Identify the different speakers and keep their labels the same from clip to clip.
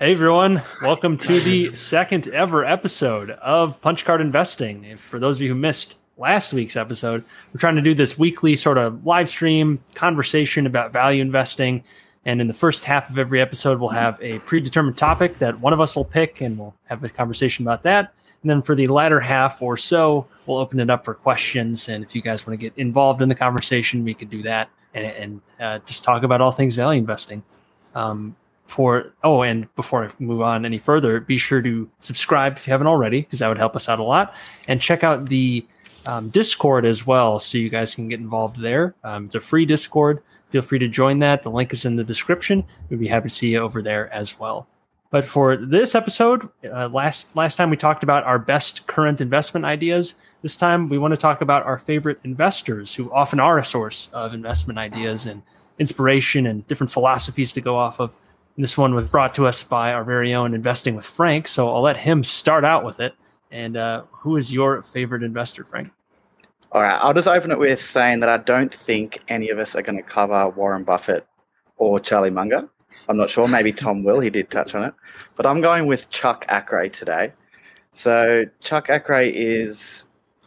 Speaker 1: Hey everyone, welcome to the second ever episode of Punch Card Investing. If for those of you who missed last week's episode, we're trying to do this weekly sort of live stream conversation about value investing. And in the first half of every episode, we'll have a predetermined topic that one of us will pick and we'll have a conversation about that. And then for the latter half or so, we'll open it up for questions. And if you guys want to get involved in the conversation, we can do that and, and uh, just talk about all things value investing. Um, for oh, and before I move on any further, be sure to subscribe if you haven't already, because that would help us out a lot. And check out the um, Discord as well, so you guys can get involved there. Um, it's a free Discord. Feel free to join that. The link is in the description. We'd be happy to see you over there as well. But for this episode, uh, last last time we talked about our best current investment ideas. This time we want to talk about our favorite investors, who often are a source of investment ideas and inspiration and different philosophies to go off of. This one was brought to us by our very own Investing with Frank. So I'll let him start out with it. And uh, who is your favorite investor, Frank?
Speaker 2: All right, I'll just open it with saying that I don't think any of us are going to cover Warren Buffett or Charlie Munger. I'm not sure. Maybe Tom will. He did touch on it. But I'm going with Chuck Akre today. So Chuck Akre is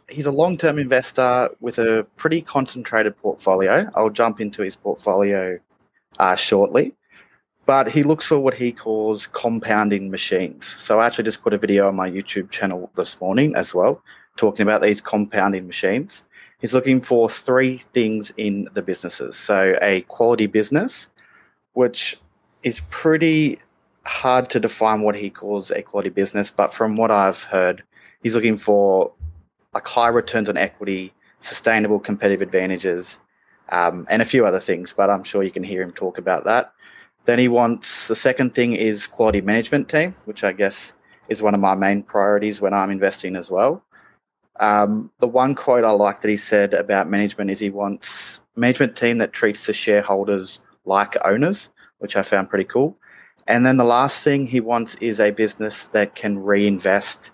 Speaker 2: he's a long-term investor with a pretty concentrated portfolio. I'll jump into his portfolio uh, shortly but he looks for what he calls compounding machines. So I actually just put a video on my YouTube channel this morning as well, talking about these compounding machines. He's looking for three things in the businesses. So a quality business, which is pretty hard to define what he calls a quality business, but from what I've heard, he's looking for like high returns on equity, sustainable competitive advantages, um, and a few other things. But I'm sure you can hear him talk about that. Then he wants the second thing is quality management team, which I guess is one of my main priorities when I'm investing as well. Um, the one quote I like that he said about management is he wants management team that treats the shareholders like owners, which I found pretty cool. And then the last thing he wants is a business that can reinvest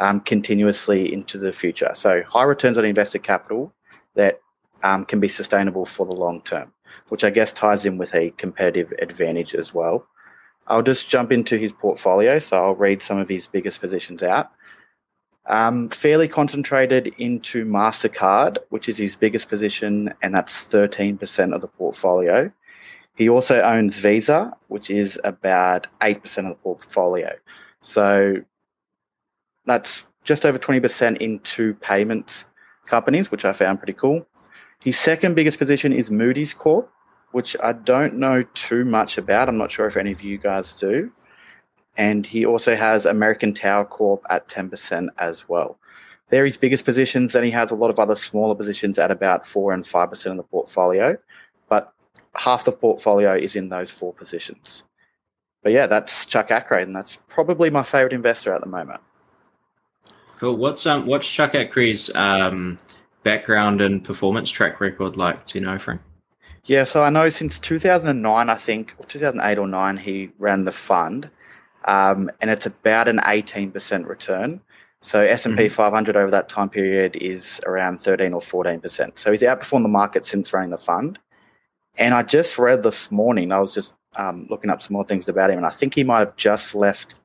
Speaker 2: um, continuously into the future. So high returns on invested capital that um, can be sustainable for the long term which I guess ties in with a competitive advantage as well. I'll just jump into his portfolio, so I'll read some of his biggest positions out. Um, fairly concentrated into MasterCard, which is his biggest position, and that's 13% of the portfolio. He also owns Visa, which is about 8% of the portfolio. So that's just over 20% into payments companies, which I found pretty cool. His second biggest position is Moody's Corp, which I don't know too much about. I'm not sure if any of you guys do. And he also has American Tower Corp at 10% as well. They're his biggest positions, and he has a lot of other smaller positions at about 4 and 5% of the portfolio. But half the portfolio is in those four positions. But yeah, that's Chuck Akre, and that's probably my favorite investor at the moment.
Speaker 3: Cool. What's um what's Chuck Akre's um background and performance track record like? Do you know, Frank?
Speaker 2: Yeah, so I know since 2009, I think, 2008 or 9, he ran the fund, um, and it's about an 18% return. So S&P mm-hmm. 500 over that time period is around 13 or 14%. So he's outperformed the market since running the fund. And I just read this morning, I was just um, looking up some more things about him, and I think he might have just left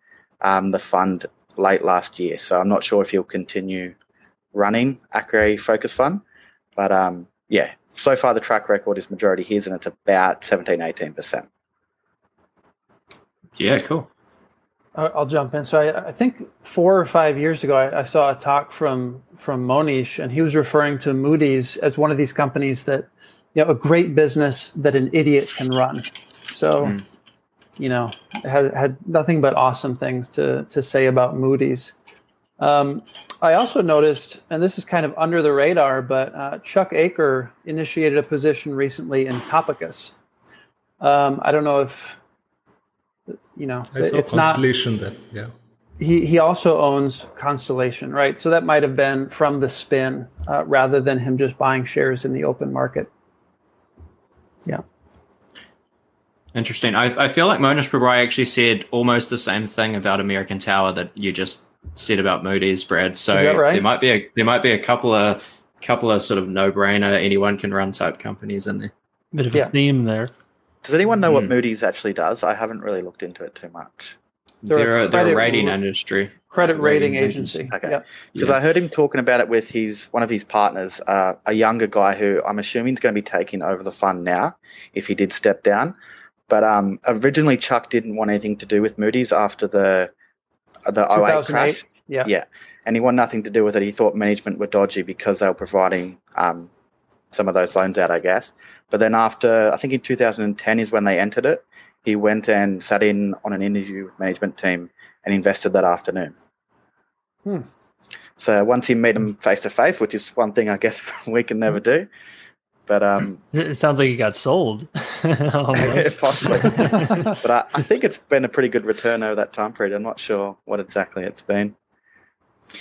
Speaker 2: um, the fund late last year. So I'm not sure if he'll continue running Akre Focus Fund. But um, yeah, so far the track record is majority his, and it's about 17, 18%.
Speaker 3: Yeah, cool.
Speaker 4: I'll jump in. So I, I, think four or five years ago, I, I, saw a talk from from Mohnish, and he was referring to Moody's as one of these companies that, you know, a great business that an idiot can run. So, mm. you know, had had nothing but awesome things to to say about Moody's. Um, I also noticed, and this is kind of under the radar, but uh, Chuck Akre initiated a position recently in Topicus. Um, I don't know if you know.
Speaker 5: I saw it's Constellation not, that yeah.
Speaker 4: He he also owns Constellation, right? So that might have been from the spin uh, rather than him just buying shares in the open market. Yeah.
Speaker 3: Interesting. I, I feel like Mohnish Pabrai actually said almost the same thing about American Tower that you just said about Moody's, Brad. So right? there might be a there might be a couple of couple of sort of no brainer anyone can run type companies in there.
Speaker 1: Bit of yeah. a theme there.
Speaker 2: Does anyone know mm. what hmm. Moody's actually does? I haven't really looked into it too much.
Speaker 3: They're, they're a, they're a rating industry.
Speaker 4: Credit rating, rating agency.
Speaker 2: agency. Okay. Because yeah. I heard him talking about it with his one of his partners, uh, a younger guy who I'm assuming is going to be taking over the fund now if he did step down. But um, originally, Chuck didn't want anything to do with Moody's after the the 08 crash.
Speaker 4: Yeah.
Speaker 2: Yeah. And he wanted nothing to do with it. He thought management were dodgy because they were providing um, some of those loans out, I guess. But then after, I think in 2010 is when they entered it, he went and sat in on an interview with management team and invested that afternoon.
Speaker 4: Hmm.
Speaker 2: So once he met him face to face, which is one thing I guess we can never do. But um,
Speaker 1: it sounds like he got sold.
Speaker 2: possibly, but I, I, think it's been a pretty good return over that time period. I'm not sure what exactly it's been.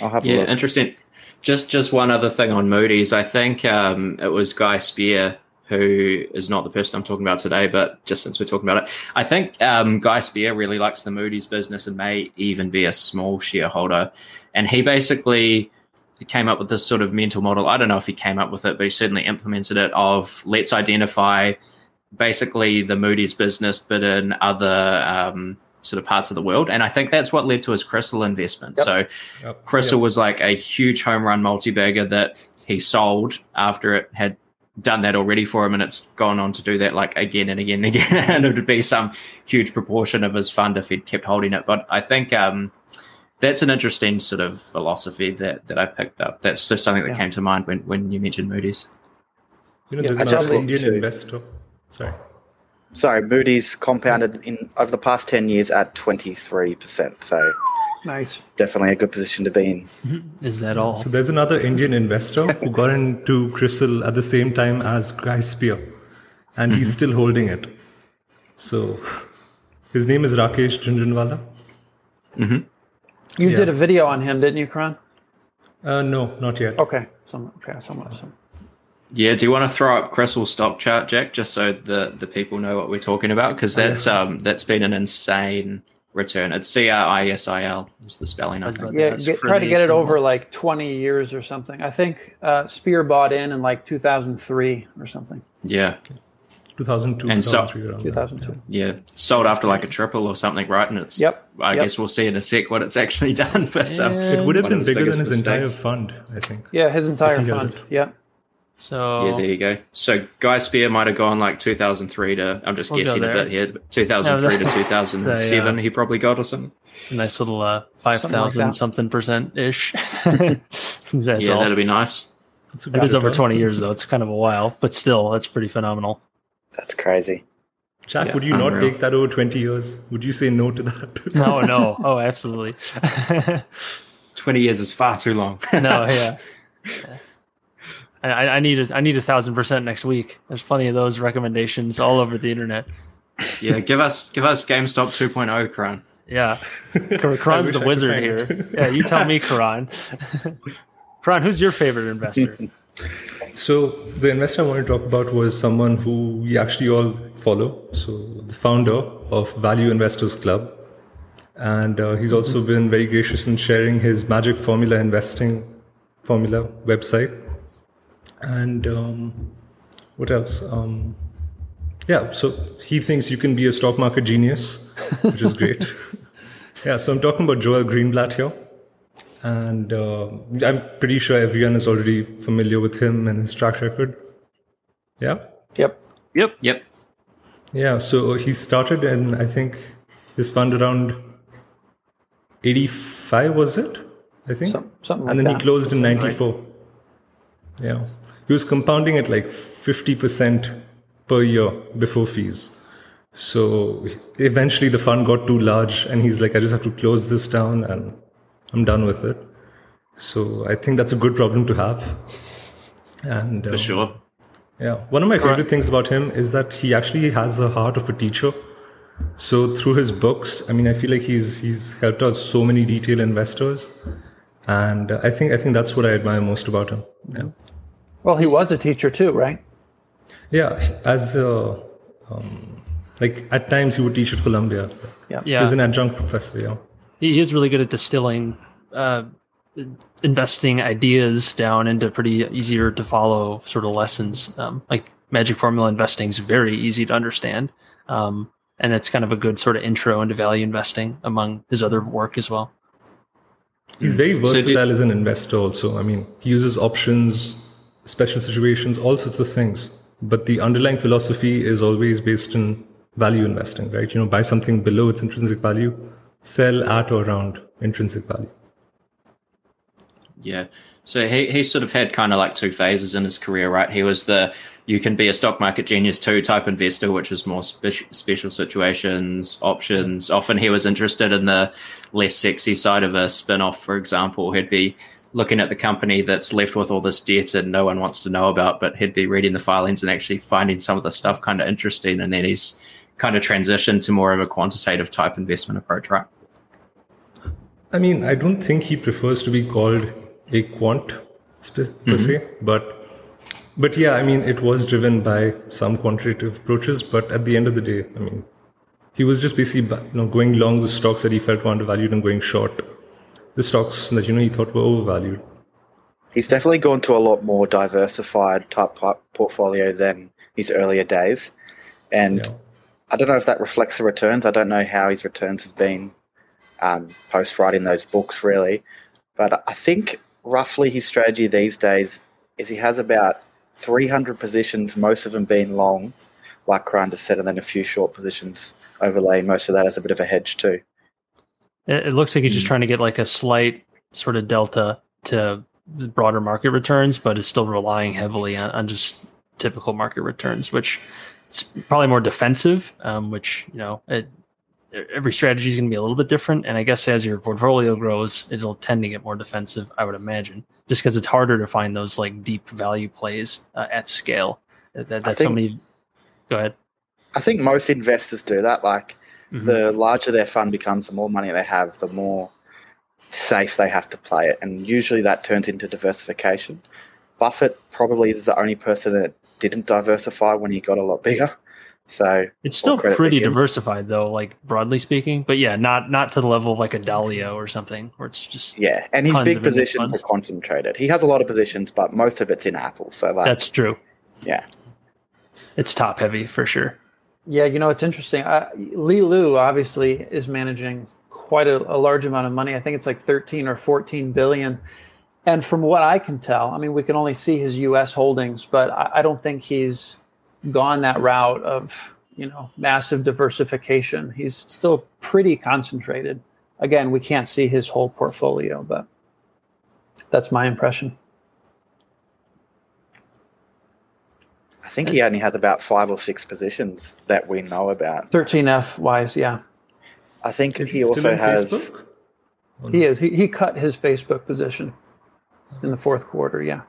Speaker 2: I'll have
Speaker 3: yeah, interesting. Just just one other thing on Moody's. I think um, it was Guy Spier who is not the person I'm talking about today, but just since we're talking about it, I think um, Guy Spier really likes the Moody's business and may even be a small shareholder. And he basically came up with this sort of mental model. I don't know if he came up with it, but he certainly implemented it of let's identify basically the Moody's business, but in other um, sort of parts of the world. And I think that's what led to his CRISIL investment. Yep. So yep. CRISIL yep. was like a huge home run multi bagger that he sold after it had done that already for him and it's gone on to do that like again and again and again and it would be some huge proportion of his fund if he'd kept holding it but i think um, that's an interesting sort of philosophy that, that i picked up that's just something that yeah. came to mind when, when you mentioned moody's
Speaker 5: you know there's yeah, another indian investor sorry
Speaker 2: sorry moody's compounded in over the past 10 years at 23% so
Speaker 4: Nice.
Speaker 2: Definitely a good position to be in.
Speaker 1: Mm-hmm. Is that all?
Speaker 5: So there's another Indian investor who got into CRISIL at the same time as Guy Spier, and mm-hmm. he's still holding it. So his name is Rakesh Jhunjhunwala.
Speaker 3: Mm-hmm.
Speaker 4: You yeah. did a video on him, didn't you, Karan?
Speaker 5: Uh, no, not yet.
Speaker 4: Okay. Some, okay. Some, some.
Speaker 3: Yeah, do you want to throw up CRISIL stock chart, Jack, just so the, the people know what we're talking about? Because that's um that's been an insane return. It's C R I S I L is the spelling. I think.
Speaker 4: Yeah, get, try to get it over like 20 years or something. I think uh, Spier bought in in like 2003 or something.
Speaker 3: Yeah.
Speaker 5: 2002
Speaker 3: and
Speaker 5: so,
Speaker 4: 2002
Speaker 3: yeah sold after like a triple or something right and it's
Speaker 4: yep
Speaker 3: i
Speaker 4: yep.
Speaker 3: guess we'll see in a sec what it's actually done but um,
Speaker 5: it would have been bigger than his mistakes. entire fund i think
Speaker 4: yeah his entire fund yeah
Speaker 1: so
Speaker 3: yeah, there you go. So Guy Spier might have gone like 2003 to. I'm just we'll guessing a bit here. 2003 to 2007, so, yeah. he probably got or something.
Speaker 1: a nice little uh, five thousand like something percent ish.
Speaker 3: yeah, all. that'd be nice.
Speaker 1: It is over 20 years though. It's kind of a while, but still, that's pretty phenomenal.
Speaker 2: That's crazy.
Speaker 5: Jack, yeah, would you unreal. not take that over 20 years? Would you say no to that?
Speaker 1: no, no. Oh, absolutely.
Speaker 3: 20 years is far too long.
Speaker 1: no, yeah. I, I need a, I need a thousand percent next week. There's plenty of those recommendations all over the internet.
Speaker 3: Yeah, give us give us GameStop 2.0, Karan.
Speaker 1: Yeah, Karan's the wizard here. Yeah, you tell me, Karan. Karan, who's your favorite investor?
Speaker 5: So the investor I want to talk about was someone who we actually all follow. So the founder of Value Investors Club, and uh, he's also been very gracious in sharing his Magic Formula investing formula website and um, what else? Um, yeah, so he thinks you can be a stock market genius, which is great. yeah, so I'm talking about Joel Greenblatt here. And uh, I'm pretty sure everyone is already familiar with him and his track record. Yeah?
Speaker 4: Yep.
Speaker 3: Yep. Yep.
Speaker 5: Yeah, so he started in, I think, his fund around 85, was it? I think.
Speaker 4: Some, something like
Speaker 5: and then
Speaker 4: that.
Speaker 5: he closed in 94. Right. Yeah he was compounding at like 50% per year before fees. So eventually the fund got too large and he's like, I just have to close this down and I'm done with it. So I think that's a good problem to have. And
Speaker 3: for uh, sure.
Speaker 5: Yeah. One of my favorite right. things about him is that he actually has a heart of a teacher. So through his books, I mean, I feel like he's he's helped out so many retail investors, and I think I think that's what I admire most about him. Yeah.
Speaker 4: Well, he was a teacher too, right?
Speaker 5: Yeah, as a, um, like at times he would teach at Columbia.
Speaker 4: Yeah,
Speaker 1: yeah.
Speaker 5: He was an adjunct professor. Yeah,
Speaker 1: he is really good at distilling uh, investing ideas down into pretty easier to follow sort of lessons. Um, like Magic Formula investing is very easy to understand. Um, and it's kind of a good sort of intro into value investing among his other work as well.
Speaker 5: He's very versatile so you, as an investor. Also, I mean, he uses options, special situations, all sorts of things. But the underlying philosophy is always based in value investing, right? You know, buy something below its intrinsic value, sell at or around intrinsic value.
Speaker 3: Yeah. So he, he sort of had kind of like two phases in his career, right? He was the you can be a stock market genius too type investor, which is more spe- special situations, options. Often he was interested in the less sexy side of a spin off, for example. He'd be looking at the company that's left with all this debt and no one wants to know about, but he'd be reading the filings and actually finding some of the stuff kind of interesting. And then he's kind of transition to more of a quantitative type investment approach, right?
Speaker 5: I mean, I don't think he prefers to be called a quant per mm-hmm. se, but but yeah, I mean, it was driven by some quantitative approaches. But at the end of the day, I mean, he was just basically you know going long the stocks that he felt were undervalued and going short the stocks that you know he thought were overvalued.
Speaker 2: He's definitely gone to a lot more diversified type portfolio than his earlier days, and yeah. I don't know if that reflects the returns. I don't know how his returns have been um, post writing those books, really, but I think roughly his strategy these days is he has about 300 positions, most of them being long, like Karan just said, and then a few short positions overlaying most of that as a bit of a hedge too.
Speaker 1: It, looks like he's just hmm. trying to get like a slight sort of delta to the broader market returns, but is still relying heavily on, on just typical market returns, which it's probably more defensive, um, which, you know, it, every strategy is going to be a little bit different. And I guess as your portfolio grows, it'll tend to get more defensive, I would imagine, just because it's harder to find those like deep value plays uh, at scale. That, that think, somebody. Go ahead.
Speaker 2: I think most investors do that. Like mm-hmm. the larger their fund becomes, the more money they have, the more safe they have to play it. And usually that turns into diversification. Buffett probably is the only person that didn't diversify when he got a lot bigger. So
Speaker 1: it's still pretty diversified though, like broadly speaking. But yeah, not not to the level of like a Dalio or something where it's just
Speaker 2: yeah. And his big positions are concentrated. He has a lot of positions, but most of it's in Apple. So like,
Speaker 1: that's true.
Speaker 2: Yeah,
Speaker 1: it's top heavy for sure.
Speaker 4: Yeah, you know it's interesting. Uh, Li Lu obviously is managing quite a, a large amount of money. I think it's like thirteen or fourteen billion. And from what I can tell, I mean, we can only see his U.S. holdings, but I, I don't think he's gone that route of you know massive diversification. He's still pretty concentrated. Again, we can't see his whole portfolio, but that's my impression.
Speaker 2: I think he only has about five or six positions that we know about.
Speaker 4: 13F wise, yeah.
Speaker 2: I think is he, he also has. Facebook?
Speaker 4: He is. He, he cut his Facebook position in the fourth quarter, yeah.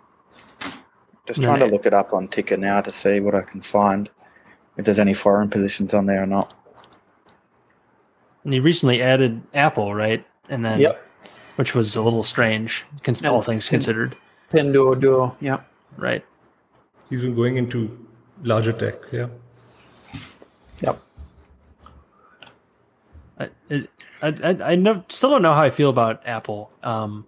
Speaker 2: Just trying to look it up on Ticker now to see what I can find, if there's any foreign positions on there or not.
Speaker 1: And he recently added Apple, right? And then,
Speaker 4: yep.
Speaker 1: which was a little strange, cons- all things Pin, considered.
Speaker 4: Pinduoduo, yeah.
Speaker 1: Right.
Speaker 5: He's been going into larger tech, yeah.
Speaker 4: Yep.
Speaker 1: I, I, I, I know, still don't know how I feel about Apple. Um,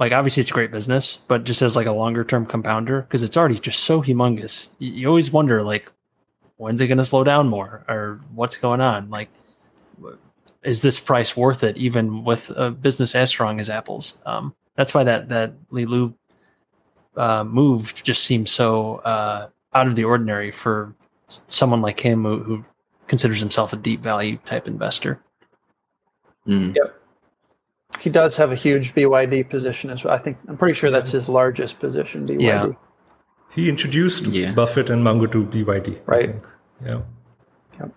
Speaker 1: like obviously it's a great business, but just as like a longer term compounder because it's already just so humongous. You, you always wonder like when's it going to slow down more or what's going on? Like is this price worth it even with a business as strong as Apple's? Um, that's why that that Li Lu uh, move just seems so uh, out of the ordinary for someone like him who, who considers himself a deep value type investor.
Speaker 4: Mm. Yep he does have a huge BYD position as well. I think I'm pretty sure that's his largest position. BYD.
Speaker 1: Yeah.
Speaker 5: He introduced yeah. Buffett and Munger to BYD.
Speaker 4: Right.
Speaker 5: Yeah.
Speaker 3: Yep.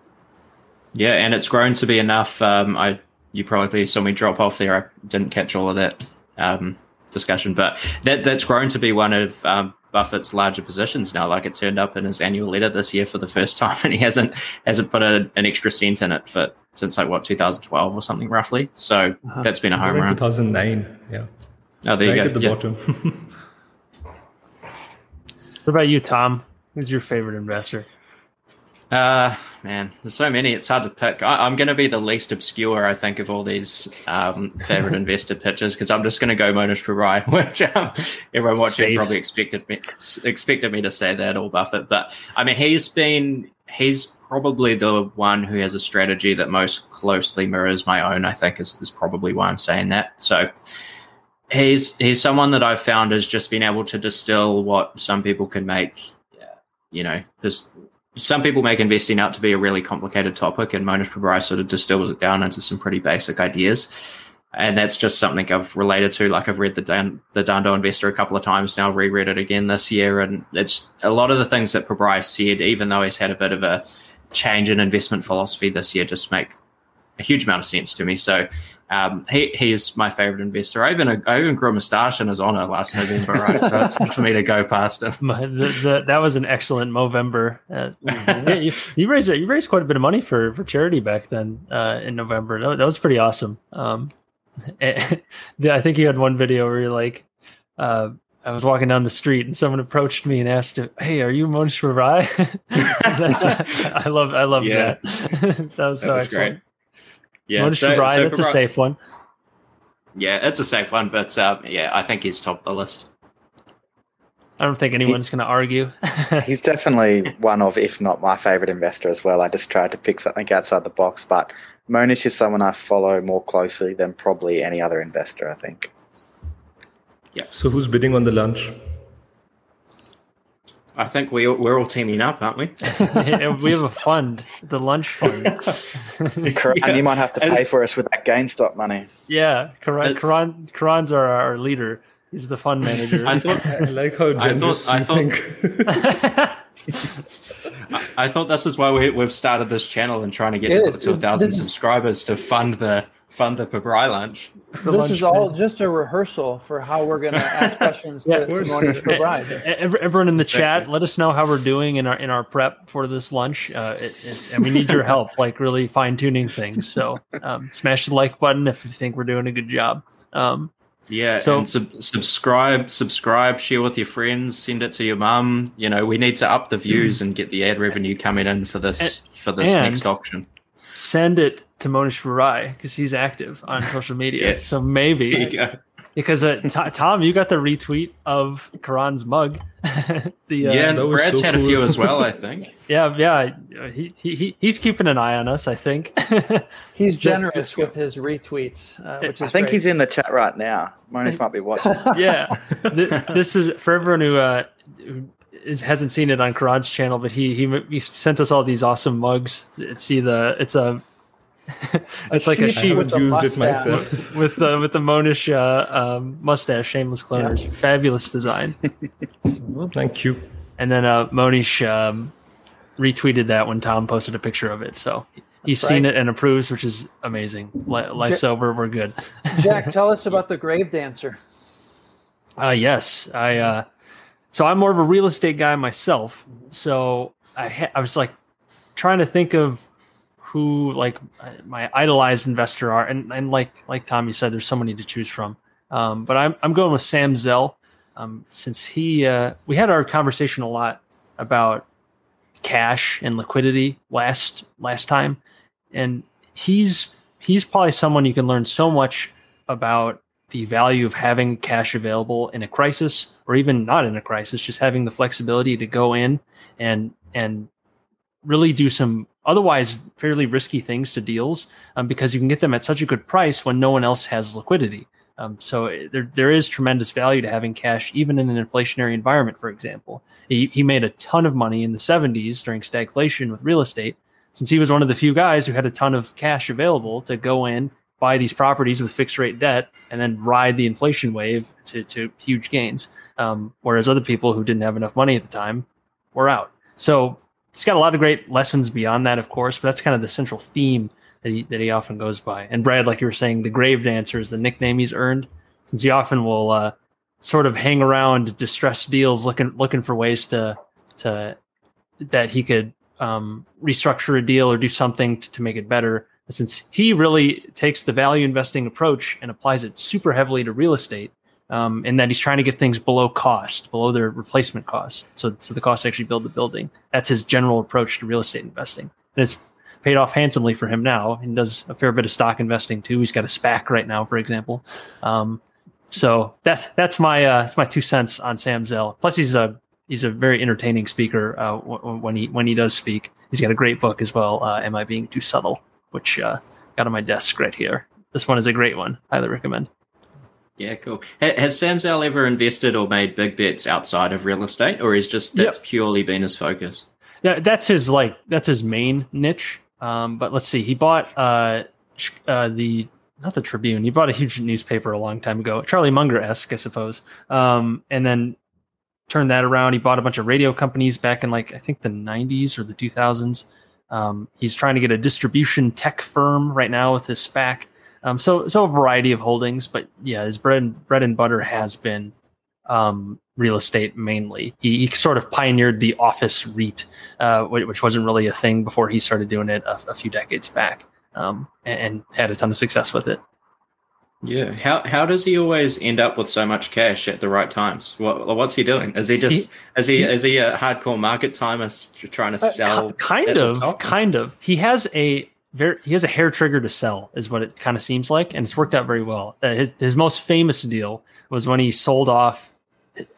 Speaker 3: Yeah, and it's grown to be enough. Um, I you probably saw me drop off there. I didn't catch all of that um, discussion, but that that's grown to be one of um, Buffett's larger positions now. Like it turned up in his annual letter this year for the first time, and he hasn't hasn't put a, an extra cent in it for since like what 2012 or something roughly. So uh-huh. that's been a home run.
Speaker 5: 2009, yeah.
Speaker 3: Oh, there right you go.
Speaker 5: At the
Speaker 3: yeah.
Speaker 5: bottom.
Speaker 1: what about you, Tom? Who's your favorite investor?
Speaker 3: Uh, man, there's so many. It's hard to pick. I, am going to be the least obscure, I think, of all these um, favorite investor pitches because I'm just going to go Mohnish Pabrai, which um, everyone watching Safe. probably expected me expected me to say that or Buffett. But I mean, he's been he's probably the one who has a strategy that most closely mirrors my own. I think is, is probably why I'm saying that. So he's he's someone that I've found has just been able to distill what some people can make. You know, because some people make investing out to be a really complicated topic, and Mohnish Pabrai sort of distills it down into some pretty basic ideas. And that's just something I've related to. Like I've read the Dan, the Dhandho Investor a couple of times now, reread it again this year, and it's a lot of the things that Pabrai said, even though he's had a bit of a change in investment philosophy this year, just make a huge amount of sense to me. So um, he he's my favorite investor. I even I even grew a moustache in his honor last November, right? So it's good for me to go past him.
Speaker 1: My, the, the, that was an excellent Movember. Uh, you, you, raised you raised quite a bit of money for for charity back then uh, in November. That, that, was pretty awesome. Um, I think you had one video where you're like. Uh, I was walking down the street and someone approached me and asked, "Hey, are you Mohnish Rai?" I love, I love yeah. that. that was so that was excellent. Great. Yeah, Mohnish so, Pabrai, so that's a safe one.
Speaker 3: Yeah, it's a safe one, but uh, yeah, I think he's top of the list.
Speaker 1: I don't think anyone's going to argue.
Speaker 2: he's definitely one of, if not my favorite investor as well. I just tried to pick something outside the box, but Mohnish is someone I follow more closely than probably any other investor. I think.
Speaker 5: Yeah. So who's bidding on the lunch?
Speaker 3: I think we we're all teaming up, aren't we?
Speaker 1: we have a fund, the lunch fund.
Speaker 2: and you might have to pay for us with that GameStop money.
Speaker 1: Yeah, Karan, Karan, Karan's our, our leader. He's the fund manager.
Speaker 5: I, thought, I like how generous I thought, you
Speaker 3: I think. I thought this is why we, we've started this channel and trying to get it to, to a thousand subscribers to fund the fund the Pabrai lunch.
Speaker 4: The this lunch is all just a rehearsal for how we're going to ask questions yeah, to, to Mohnish Pabrai.
Speaker 1: Everyone in the chat, let us know how we're doing in our in our prep for this lunch, uh, it, it, and we need your help, like really fine tuning things. So um, smash the like button if you think we're doing a good job. Um,
Speaker 3: yeah, so and sub- subscribe, subscribe, share with your friends, send it to your mum. You know, we need to up the views and get the ad revenue coming in for this and, for this next auction.
Speaker 1: Send it to Mohnish Pabrai because he's active on social media. yes. So maybe because uh, t- Tom, you got the retweet of Karan's mug.
Speaker 3: the uh, yeah, Brad's so had cool. a few as well. I think.
Speaker 1: yeah, yeah, he, he he's keeping an eye on us. I think
Speaker 4: he's generous with his retweets, uh, which is.
Speaker 2: I think
Speaker 4: great.
Speaker 2: he's in the chat right now. Mohnish might be watching.
Speaker 1: yeah, this is for everyone who. Uh, who is, hasn't seen it on Karan's channel, but he, he he sent us all these awesome mugs. See the it's a it's like a sheep
Speaker 5: with used it myself
Speaker 1: with the with the Mohnish uh, um, mustache, shameless cloners, yeah. fabulous design.
Speaker 5: Thank you.
Speaker 1: And then uh, Mohnish um, retweeted that when Tom posted a picture of it, so he's That's seen right. it and approves, which is amazing. Life's Jack, over, we're good.
Speaker 4: Jack, tell us about the Grave Dancer.
Speaker 1: Uh, yes, I. Uh, so I'm more of a real estate guy myself. So I ha- I was like trying to think of who like my idolized investor are, and and like like Tommy said, there's so many to choose from. Um, but I'm I'm going with Sam Zell, um, since he uh, we had our conversation a lot about cash and liquidity last last time, and he's he's probably someone you can learn so much about the value of having cash available in a crisis or even not in a crisis just having the flexibility to go in and and really do some otherwise fairly risky things to deals um, because you can get them at such a good price when no one else has liquidity. Um, so eh, there, there is tremendous value to having cash, even in an inflationary environment. For example, he, he made a ton of money in the 70s during stagflation with real estate, since he was one of the few guys who had a ton of cash available to go in, buy these properties with fixed rate debt, and then ride the inflation wave to, to huge gains. Um, whereas other people who didn't have enough money at the time were out. So he's got a lot of great lessons beyond that, of course, but that's kind of the central theme that he that he often goes by. And Brad, like you were saying, the Grave Dancer is the nickname he's earned, since he often will uh, sort of hang around distressed deals, looking looking for ways to to that he could um, restructure a deal or do something to, to make it better. Since he really takes the value investing approach and applies it super heavily to real estate, um, in that he's trying to get things below cost, below their replacement cost. So, so the cost to actually build the building. That's his general approach to real estate investing. And it's paid off handsomely for him now and does a fair bit of stock investing too. He's got a SPAC right now, for example. Um, so that's, that's my, uh, that's my two cents on Sam Zell. Plus he's a he's a very entertaining speaker uh, when he when he does speak. He's got a great book as well. Uh, Am I being too subtle? Which uh, got on my desk right here. This one is a great one. Highly recommend.
Speaker 3: Yeah, cool. Has Sam Zell ever invested or made big bets outside of real estate, or is just that's yep. purely been his focus?
Speaker 1: Yeah, that's his like that's his main niche. Um, but let's see, he bought uh, uh, the not the Tribune. He bought a huge newspaper a long time ago, Charlie Munger esque, I suppose. Um, and then turned that around. He bought a bunch of radio companies back in like I think the '90s or the 2000s. Um, he's trying to get a distribution tech firm right now with his SPAC. Um, so so a variety of holdings, but yeah, his bread bread and butter has been um, real estate mainly. He, he, sort of pioneered the office REIT, uh, which wasn't really a thing before he started doing it a, a few decades back, um, and, and, had a ton of success with it.
Speaker 3: Yeah, how how does he always end up with so much cash at the right times? What what's he doing? Is he just he, is he, he is he a hardcore market timer trying to uh, sell?
Speaker 1: Uh, kind of, kind of. He has a very he has a hair trigger to sell is what it kind of seems like and it's worked out very well. Uh, his his most famous deal was when he sold off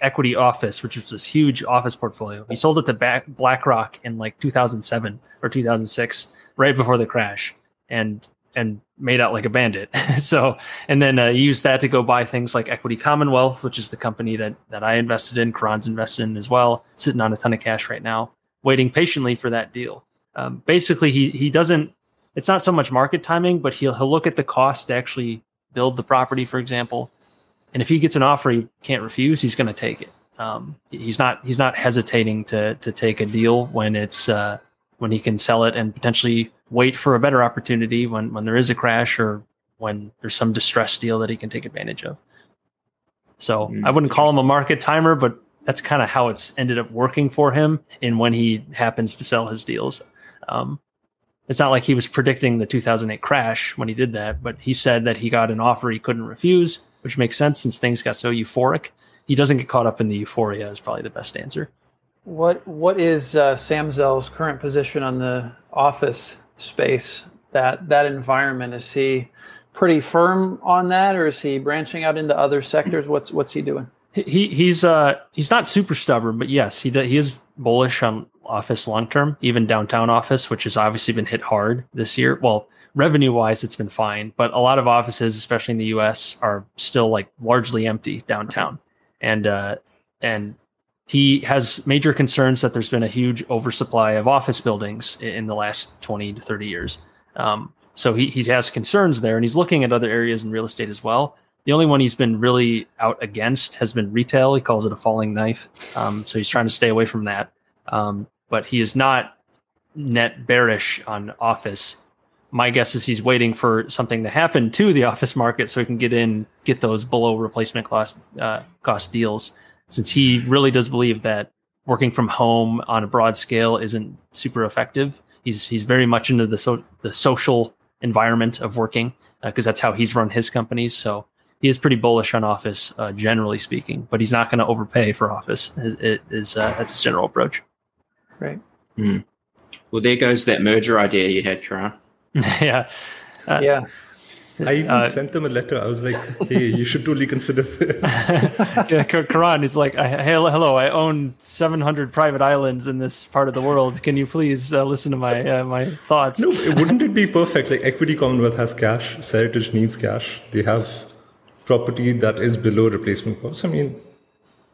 Speaker 1: equity office which was this huge office portfolio. He sold it to back blackrock in like 2007 or 2006 right before the crash and and made out like a bandit. So and then uh, used that to go buy things like equity commonwealth which is the company that that i invested in Karan's invested in as well sitting on a ton of cash right now waiting patiently for that deal. Um, basically he he doesn't it's not so much market timing, but he'll he'll look at the cost to actually build the property, for example. And if he gets an offer he can't refuse, he's going to take it. Um, he's not he's not hesitating to to take a deal when it's uh, when he can sell it and potentially wait for a better opportunity when when there is a crash or when there's some distress deal that he can take advantage of. So mm, I wouldn't call him a market timer, but that's kind of how it's ended up working for him in when he happens to sell his deals. Um, it's not like he was predicting the 2008 crash when he did that, but he said that he got an offer he couldn't refuse, which makes sense since things got so euphoric. He doesn't get caught up in the euphoria is probably the best answer.
Speaker 4: What what is uh, Sam Zell's current position on the office space? That that environment is he pretty firm on that, or is he branching out into other sectors? What's what's he doing?
Speaker 1: He he's uh he's not super stubborn, but yes, he he is bullish on office long term, even downtown office, which has obviously been hit hard this year. Well, revenue wise, it's been fine, but a lot of offices, especially in the U.S., are still like largely empty downtown, and uh, and he has major concerns that there's been a huge oversupply of office buildings in the last 20 to 30 years. Um, so he, he has concerns there and he's looking at other areas in real estate as well. The only one he's been really out against has been retail. He calls it a falling knife. Um, so he's trying to stay away from that. Um, but he is not net bearish on office. My guess is he's waiting for something to happen to the office market so he can get in, get those below replacement cost uh, cost deals. Since he really does believe that working from home on a broad scale isn't super effective. He's he's very much into the so, the social environment of working because uh, that's how he's run his companies. So he is pretty bullish on office, uh, generally speaking. But he's not going to overpay for office. It, it is uh, that's his general approach.
Speaker 4: Right.
Speaker 3: Mm. Well, there goes that merger idea you had, Karan.
Speaker 1: yeah.
Speaker 4: Uh, yeah.
Speaker 5: I even uh, sent them a letter. I was like, "Hey, you should totally consider this."
Speaker 1: yeah, Karan is like, "Hey, hello, I own 700 private islands in this part of the world. Can you please uh, listen to my uh, my thoughts?"
Speaker 5: No, wouldn't it be perfect? Like Equity Commonwealth has cash, Seritage needs cash. They have property that is below replacement cost. I mean,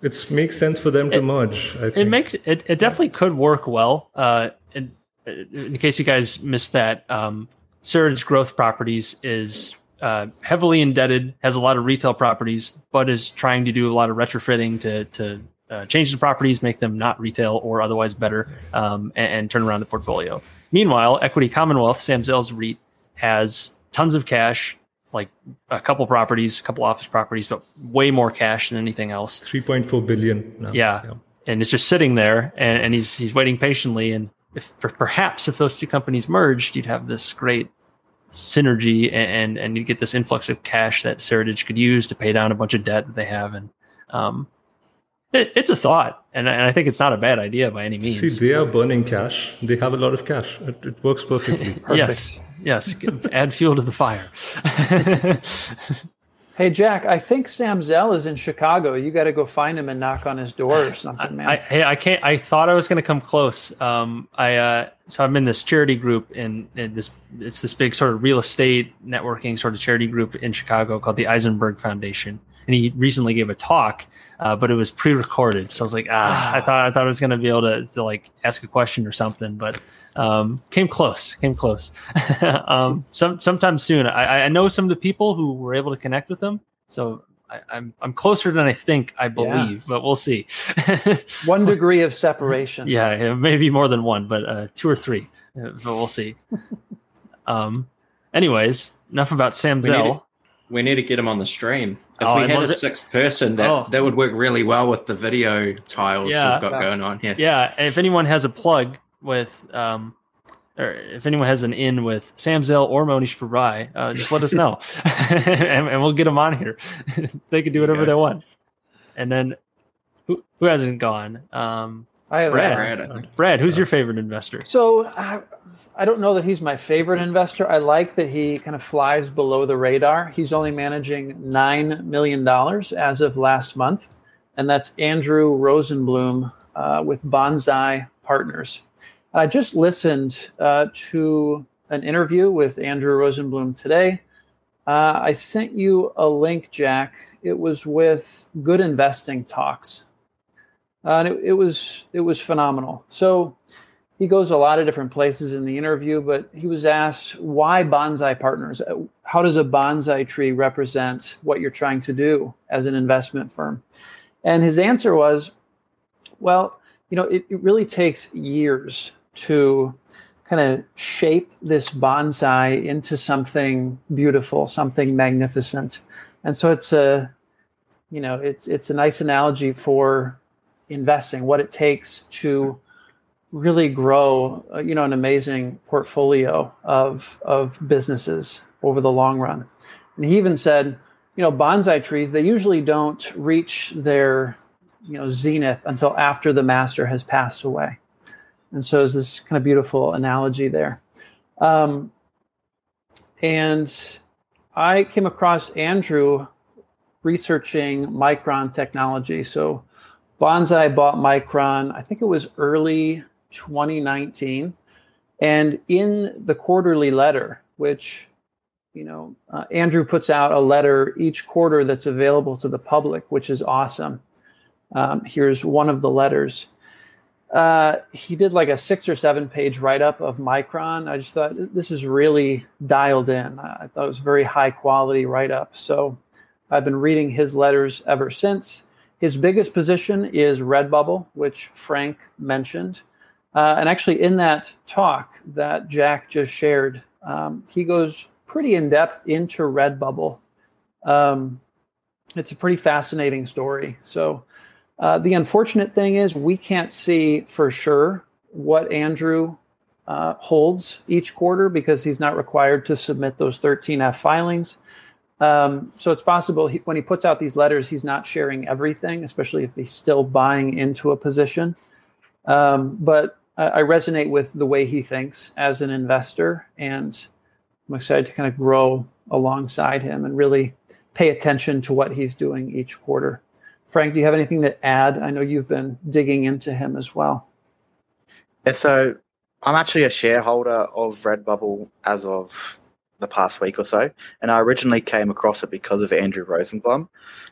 Speaker 5: it makes sense for them to it, merge.
Speaker 1: It makes it, it definitely could work well. Uh, in, in case you guys missed that, um, Seritage Growth Properties is uh, heavily indebted, has a lot of retail properties, but is trying to do a lot of retrofitting to to uh, change the properties, make them not retail or otherwise better, um, and, and, turn around the portfolio. Meanwhile, Equity Commonwealth, Sam Zell's REIT, has tons of cash, like a couple properties, a couple office properties, but way more cash than anything else.
Speaker 5: Three point four billion.
Speaker 1: Now. Yeah. yeah. and it's just sitting there, and, and he's he's waiting patiently. And if perhaps if those two companies merged, you'd have this great synergy, and and you get this influx of cash that Seritage could use to pay down a bunch of debt that they have, and um, it, it's a thought, and, and I think it's not a bad idea by any means.
Speaker 5: See, they are burning cash. They have a lot of cash. It, it works perfectly.
Speaker 1: yes, yes. Add fuel to the fire.
Speaker 4: Hey Jack, I think Sam Zell is in Chicago. You got to go find him and knock on his door or something, man.
Speaker 1: I, hey, I can't. I thought I was going to come close. Um, I uh, so I'm in this charity group and, in this. It's this big sort of real estate networking sort of charity group in Chicago called the Eisenberg Foundation, and he recently gave a talk, uh, but it was pre-recorded. So I was like, ah, I thought I thought I was going to be able to, to like ask a question or something, but um, came close, came close. um, some sometime soon. I, I know some of the people who were able to connect with them, so I, am I'm, I'm closer than I think I believe, yeah. but we'll see.
Speaker 4: one degree of separation.
Speaker 1: Yeah, maybe more than one, but uh, two or three. Uh, but we'll see. um. Anyways, enough about Sam Zell
Speaker 3: we need to get him on the stream. If oh, we had a sixth person, that oh. that would work really well with the video tiles yeah, we've got going on here.
Speaker 1: Yeah, if anyone has a plug with, um, or if anyone has an in with Sam Zell or Mohnish Pabrai, uh, just let us know, and, and, we'll get them on here. they can do whatever okay. they want. And then, who who hasn't gone? Um,
Speaker 4: I have
Speaker 1: Brad. Brad, Brad who's your favorite investor?
Speaker 4: So. Uh, I don't know that he's my favorite investor. I like that he kind of flies below the radar. He's only managing $9 million as of last month, and that's Andrew Rosenblum uh, with Bonsai Partners. I just listened uh, to an interview with Andrew Rosenblum today. Uh, I sent you a link, Jack. It was with Good Investing Talks. Uh, and it, it was it was phenomenal. So he goes a lot of different places in the interview, but he was asked why bonsai partners? How does a bonsai tree represent what you're trying to do as an investment firm? And his answer was, well, you know, it, it really takes years to kind of shape this bonsai into something beautiful, something magnificent. And so it's a, you know, it's it's a nice analogy for investing, what it takes to really grow, uh, you know, an amazing portfolio of of businesses over the long run. And he even said, you know, bonsai trees they usually don't reach their you know zenith until after the master has passed away. And so it's this kind of beautiful analogy there. Um, and I came across Andrew researching Micron technology. So Bonsai bought Micron, I think it was early 2019. And in the quarterly letter, which you know, uh, Andrew puts out a letter each quarter that's available to the public, which is awesome. Um, here's one of the letters. Uh, he did like a six or seven page write up of Micron. I just thought this is really dialed in. I thought it was very high quality write up. So I've been reading his letters ever since. His biggest position is Redbubble, which Frank mentioned. Uh, and actually, in that talk that Jack just shared, um, he goes pretty in depth into Redbubble. Um, it's a pretty fascinating story. So, uh, the unfortunate thing is, we can't see for sure what Andrew uh, holds each quarter because he's not required to submit those 13F filings. Um, so it's possible he, when he puts out these letters, he's not sharing everything, especially if he's still buying into a position. Um, but I resonate with the way he thinks as an investor, and I'm excited to kind of grow alongside him and really pay attention to what he's doing each quarter. Frank, do you have anything to add? I know you've been digging into him as well.
Speaker 2: Yeah, so I'm actually a shareholder of Redbubble as of the past week or so, and I originally came across it because of Andrew Rosenblum.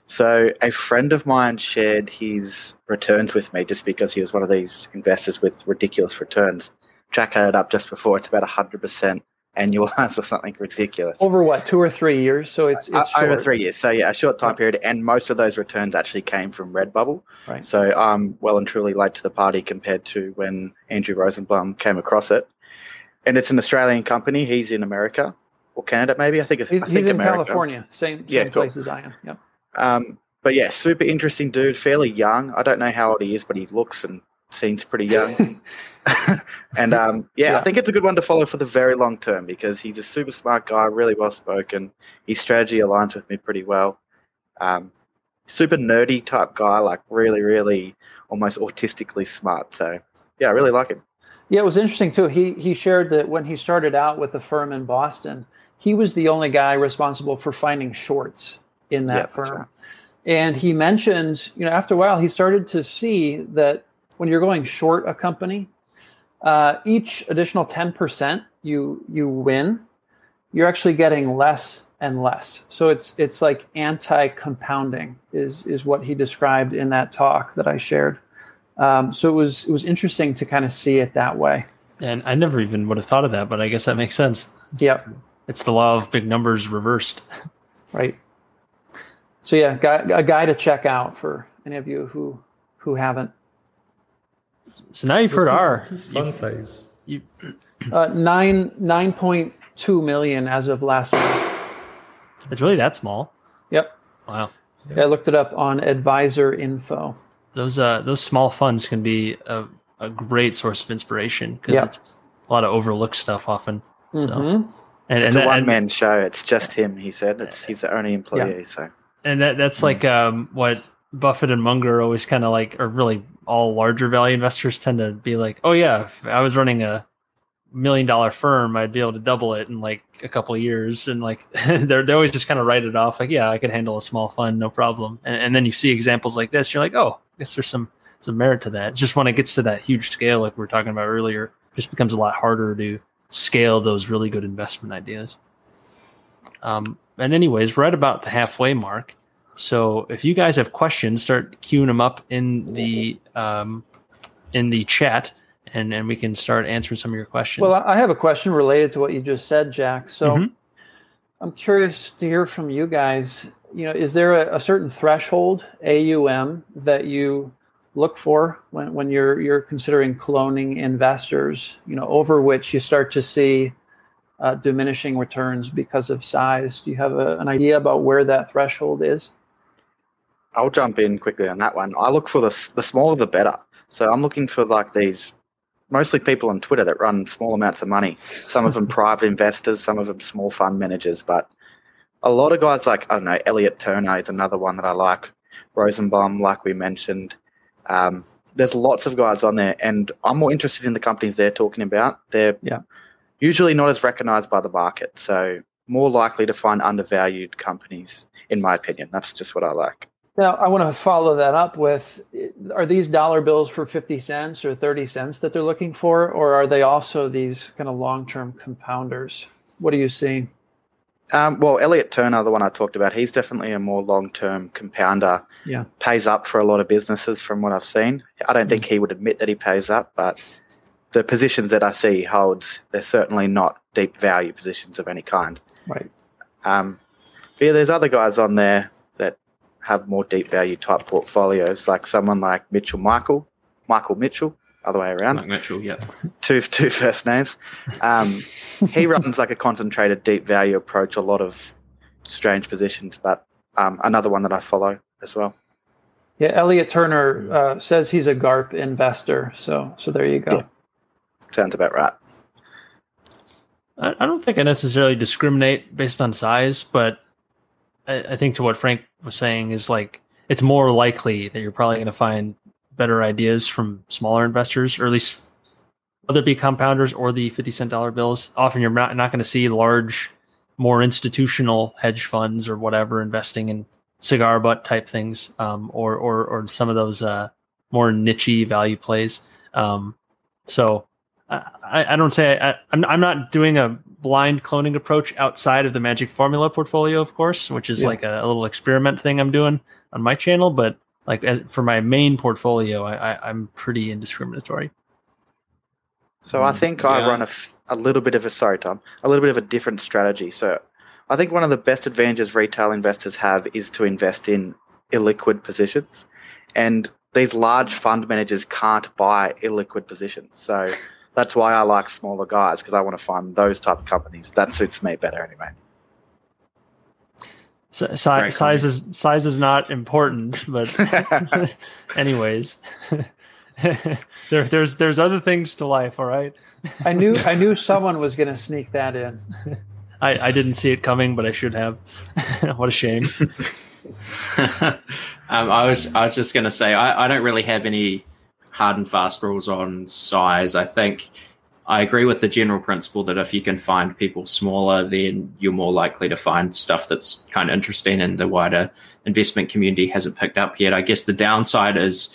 Speaker 2: So a friend of mine shared his returns with me just because he was one of these investors with ridiculous returns. Jack added up just before it's about 100% and you'll answer something ridiculous
Speaker 4: over what two or three years. So it's, uh, it's
Speaker 2: over short. three years. So yeah, a short time oh. period, and most of those returns actually came from Redbubble.
Speaker 4: Right.
Speaker 2: So I'm well and truly late to the party compared to when Andrew Rosenblum came across it. And it's an Australian company. He's in America or Canada, maybe. I think
Speaker 4: he's,
Speaker 2: I think
Speaker 4: he's in America. California, same, same yeah, place cool. as I am. Yep.
Speaker 2: Um, but yeah, super interesting dude, fairly young. I don't know how old he is, but he looks and seems pretty young. and um, yeah, yeah, I think it's a good one to follow for the very long term because he's a super smart guy, really well spoken. His strategy aligns with me pretty well. Um, super nerdy type guy, like really, really almost autistically smart. So yeah, I really like him.
Speaker 4: Yeah, it was interesting too. He he shared that when he started out with the firm in Boston, he was the only guy responsible for finding shorts in that firm. Right. And he mentioned, you know, after a while, he started to see that when you're going short a company, uh, each additional 10% you you win, you're actually getting less and less. So it's it's like anti-compounding is is what he described in that talk that I shared. Um, so it was it was interesting to kind of see it that way.
Speaker 1: And I never even would have thought of that, but I guess that makes sense.
Speaker 4: Yep.
Speaker 1: It's the law of big numbers reversed.
Speaker 4: Right. So yeah, a guy to check out for any of you who who haven't.
Speaker 1: So now you've heard
Speaker 5: what's
Speaker 1: our
Speaker 5: his, his fund size.
Speaker 4: You, uh, nine nine point two million as of last week.
Speaker 1: It's really that small.
Speaker 4: Yep.
Speaker 1: Wow.
Speaker 4: Yeah, I looked it up on Advisor Info.
Speaker 1: Those uh those small funds can be a, a great source of inspiration because yep. it's a lot of overlooked stuff often. So.
Speaker 4: Mm-hmm.
Speaker 2: And, it's and a one man show. It's just him. He said it's he's the only employee. Yeah. So
Speaker 1: and that that's like um, what Buffett and Munger always kind of like, or really all larger value investors tend to be like, oh yeah, if I was running a million dollar firm, I'd be able to double it in like a couple of years. And like they're they always just kind of write it off, like yeah, I could handle a small fund, no problem. And, and then you see examples like this, you're like, oh, I guess there's some some merit to that. Just when it gets to that huge scale, like we were talking about earlier, just becomes a lot harder to scale those really good investment ideas. Um, and anyways, we're at about the halfway mark. So if you guys have questions, start queuing them up in the um, in the chat, and and we can start answering some of your questions.
Speaker 4: Well, I have a question related to what you just said, Jack. So mm-hmm. I'm curious to hear from you guys. You know, is there a, a certain threshold AUM that you look for when, when you're you're considering cloning investors? You know, over which you start to see uh, diminishing returns because of size. Do you have a, an idea about where that threshold is?
Speaker 2: I'll jump in quickly on that one. I look for the the smaller the better. So I'm looking for like these mostly people on Twitter that run small amounts of money. Some of them private investors, some of them small fund managers, but a lot of guys like I don't know Elliot Turner is another one that I like. Rosenbaum, like we mentioned. Um, there's lots of guys on there, and I'm more interested in the companies they're talking about. They're
Speaker 4: yeah.
Speaker 2: usually not as recognized by the market, so more likely to find undervalued companies, in my opinion. That's just what I like.
Speaker 4: Now, I want to follow that up with are these dollar bills for 50 cents or 30 cents that they're looking for, or are they also these kind of long term compounders? What are you seeing?
Speaker 2: Um, well, Elliot Turner, the one I talked about, he's definitely a more long term compounder.
Speaker 4: Yeah.
Speaker 2: Pays up for a lot of businesses from what I've seen. I don't think he would admit that he pays up, but the positions that I see he holds, they're certainly not deep value positions of any kind.
Speaker 4: Right.
Speaker 2: Um, but yeah, there's other guys on there have more deep value type portfolios, like someone like Mitchell Michael, Michael Mitchell, other way around.
Speaker 3: Mike Mitchell, yeah.
Speaker 2: Two two first names. Um, he runs like a concentrated deep value approach, a lot of strange positions, but um, another one that I follow as well.
Speaker 4: Yeah, Elliot Turner uh, says he's a GARP investor, so so there you go. Yeah.
Speaker 2: Sounds about right.
Speaker 1: I don't think I necessarily discriminate based on size, but I, I think to what Frank was saying is like it's more likely that you're probably going to find better ideas from smaller investors, or at least whether it be compounders or the 50 cent dollar bills. Often you're not, not going to see large, more institutional hedge funds or whatever investing in cigar butt type things, um, or, or, or some of those uh, more niche value plays. Um, so I, I don't say I, I'm, I'm not doing a blind cloning approach outside of the Magic Formula portfolio, of course, which is yeah. like a, a, little experiment thing I'm doing on my channel. But like for my main portfolio, I, I, am pretty indiscriminatory.
Speaker 2: So I think yeah. I run a, a little bit of a sorry, Tom, a little bit of a different strategy. So I think one of the best advantages retail investors have is to invest in illiquid positions, and these large fund managers can't buy illiquid positions. So that's why I like smaller guys because I want to find those type of companies. That suits me better anyway.
Speaker 1: So, si- size is size is not important, but anyways, there, there's there's other things to life. All right.
Speaker 4: I knew I knew someone was going to sneak that in.
Speaker 1: I, I didn't see it coming, but I should have. what a shame.
Speaker 3: um, I was I was just going to say I, I don't really have any hard and fast rules on size. I think I agree with the general principle that if you can find people smaller, then you're more likely to find stuff that's kind of interesting and the wider investment community hasn't picked up yet. I guess the downside is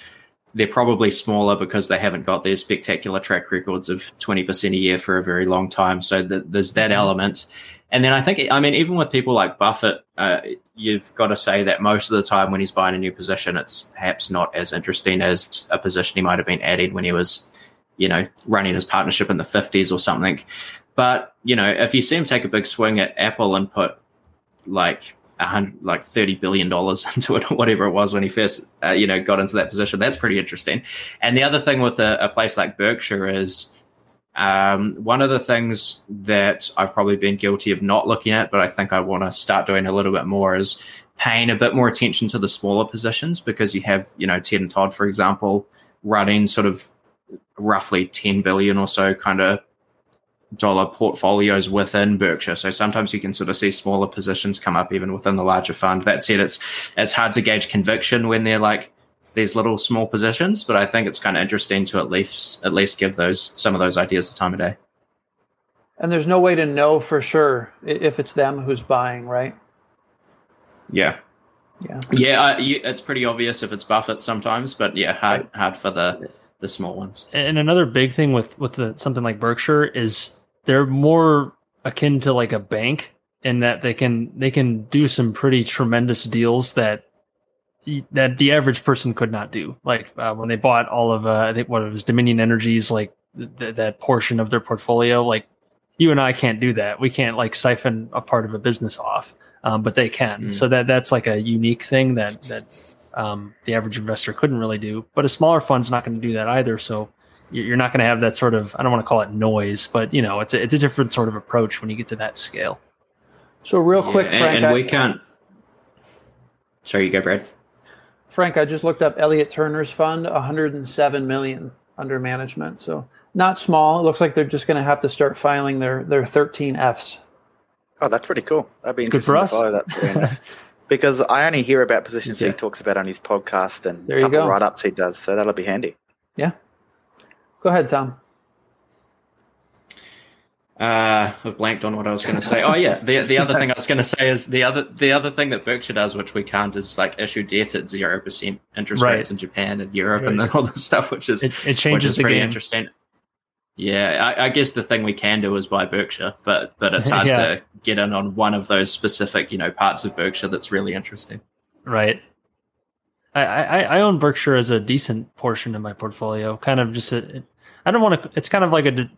Speaker 3: they're probably smaller because they haven't got their spectacular track records of 20% a year for a very long time. So the, there's that element. And then I think, I mean, even with people like Buffett, uh, you've got to say that most of the time when he's buying a new position, it's perhaps not as interesting as a position he might have been adding when he was you know, running his partnership in the 50s or something. But, you know, if you see him take a big swing at Apple and put like a hundred, like $30 billion into it or whatever it was when he first, uh, you know, got into that position, that's pretty interesting. And the other thing with a, a place like Berkshire is um, one of the things that I've probably been guilty of not looking at, but I think I want to start doing a little bit more is paying a bit more attention to the smaller positions because you have, you know, Ted and Todd, for example, running sort of roughly 10 billion or so kind of dollar portfolios within Berkshire. So sometimes you can sort of see smaller positions come up even within the larger fund. That said, it's it's hard to gauge conviction when they're like these little small positions, but I think it's kind of interesting to at least at least give those some of those ideas the time of day.
Speaker 4: And there's no way to know for sure if it's them who's buying, right?
Speaker 3: Yeah. Yeah. Yeah, uh, you, it's pretty obvious if it's Buffett sometimes, but yeah, hard right. hard for the the small ones.
Speaker 1: And another big thing with with the, something like Berkshire is they're more akin to like a bank in that they can they can do some pretty tremendous deals that that the average person could not do. Like uh, when they bought all of uh, I think what it was Dominion Energy's like th- th- that portion of their portfolio. Like you and I can't do that. We can't like siphon a part of a business off, um, but they can. Mm. So that that's like a unique thing that that um, the average investor couldn't really do. But a smaller fund's not going to do that either. So you're not going to have that sort of I don't want to call it noise, but you know it's a, it's a different sort of approach when you get to that scale.
Speaker 4: So real quick,
Speaker 3: yeah,
Speaker 4: Frank,
Speaker 3: and, and we can't. Sorry, you go, Brad.
Speaker 4: Frank, I just looked up Elliot Turner's fund, 107 million under management. So not small. It looks like they're just going to have to start filing their their 13 Fs.
Speaker 2: Oh, that's pretty cool. That'd be interesting Good for us. to follow that. because I only hear about positions yeah. he talks about on his podcast and there a couple write ups he does. So that'll be handy.
Speaker 4: Yeah. Go ahead, Tom.
Speaker 3: Uh, I've blanked on what I was going to say. Oh yeah, the the other thing I was going to say is the other the other thing that Berkshire does, which we can't, is like issue debt at zero percent interest right. rates in Japan and Europe right. and then all this stuff, which is
Speaker 1: it, it changes which is pretty game.
Speaker 3: interesting. Yeah, I, I, guess the thing we can do is buy Berkshire, but but it's hard yeah. to get in on one of those specific you know parts of Berkshire that's really interesting.
Speaker 1: Right. I, I, I own Berkshire as a decent portion of my portfolio. Kind of just a, I don't want to. It's kind of like a.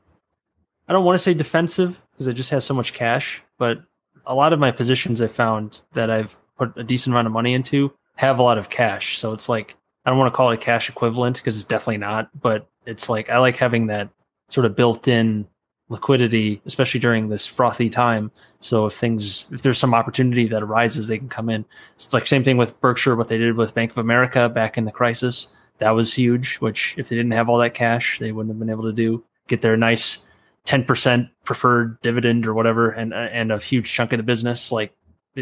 Speaker 1: I don't want to say defensive because it just has so much cash, but a lot of my positions I found that I've put a decent amount of money into have a lot of cash. So it's like I don't want to call it a cash equivalent because it's definitely not, but it's like I like having that sort of built in liquidity, especially during this frothy time. So if things, if there's some opportunity that arises, they can come in. It's like same thing with Berkshire, what they did with Bank of America back in the crisis. That was huge, which if they didn't have all that cash, they wouldn't have been able to do. Get their nice 10% preferred dividend or whatever and and a huge chunk of the business. Like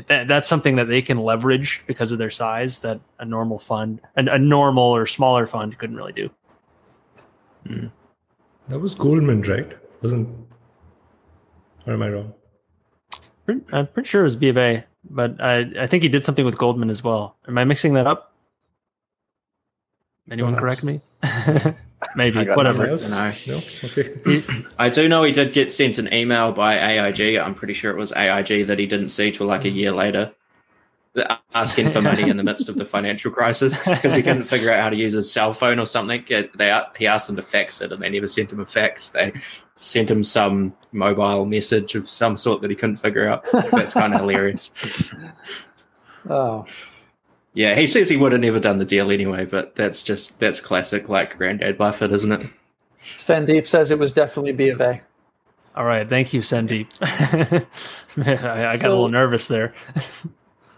Speaker 1: that, that's something that they can leverage because of their size that a normal fund, a, a normal or smaller fund couldn't really do.
Speaker 5: Mm. That was Goldman, right? Wasn't? Or am I wrong?
Speaker 1: I'm pretty sure it was B of A, but I, I think he did something with Goldman as well. Am I mixing that up? Anyone Perhaps. correct me? Maybe, whatever.
Speaker 3: No. no? Okay. I do know he did get sent an email by AIG. I'm pretty sure it was AIG that he didn't see till like a year later asking for money in the midst of the financial crisis because he couldn't figure out how to use his cell phone or something. They he asked them to fax it, and they never sent him a fax. They sent him some mobile message of some sort that he couldn't figure out. That's kind of hilarious.
Speaker 4: Oh,
Speaker 3: yeah. He says he would have never done the deal anyway, but that's just that's classic, like Granddad Buffett, isn't it?
Speaker 4: Sandeep says it was definitely B of A.
Speaker 1: All right, thank you, Sandeep. I, I got so, a little nervous there.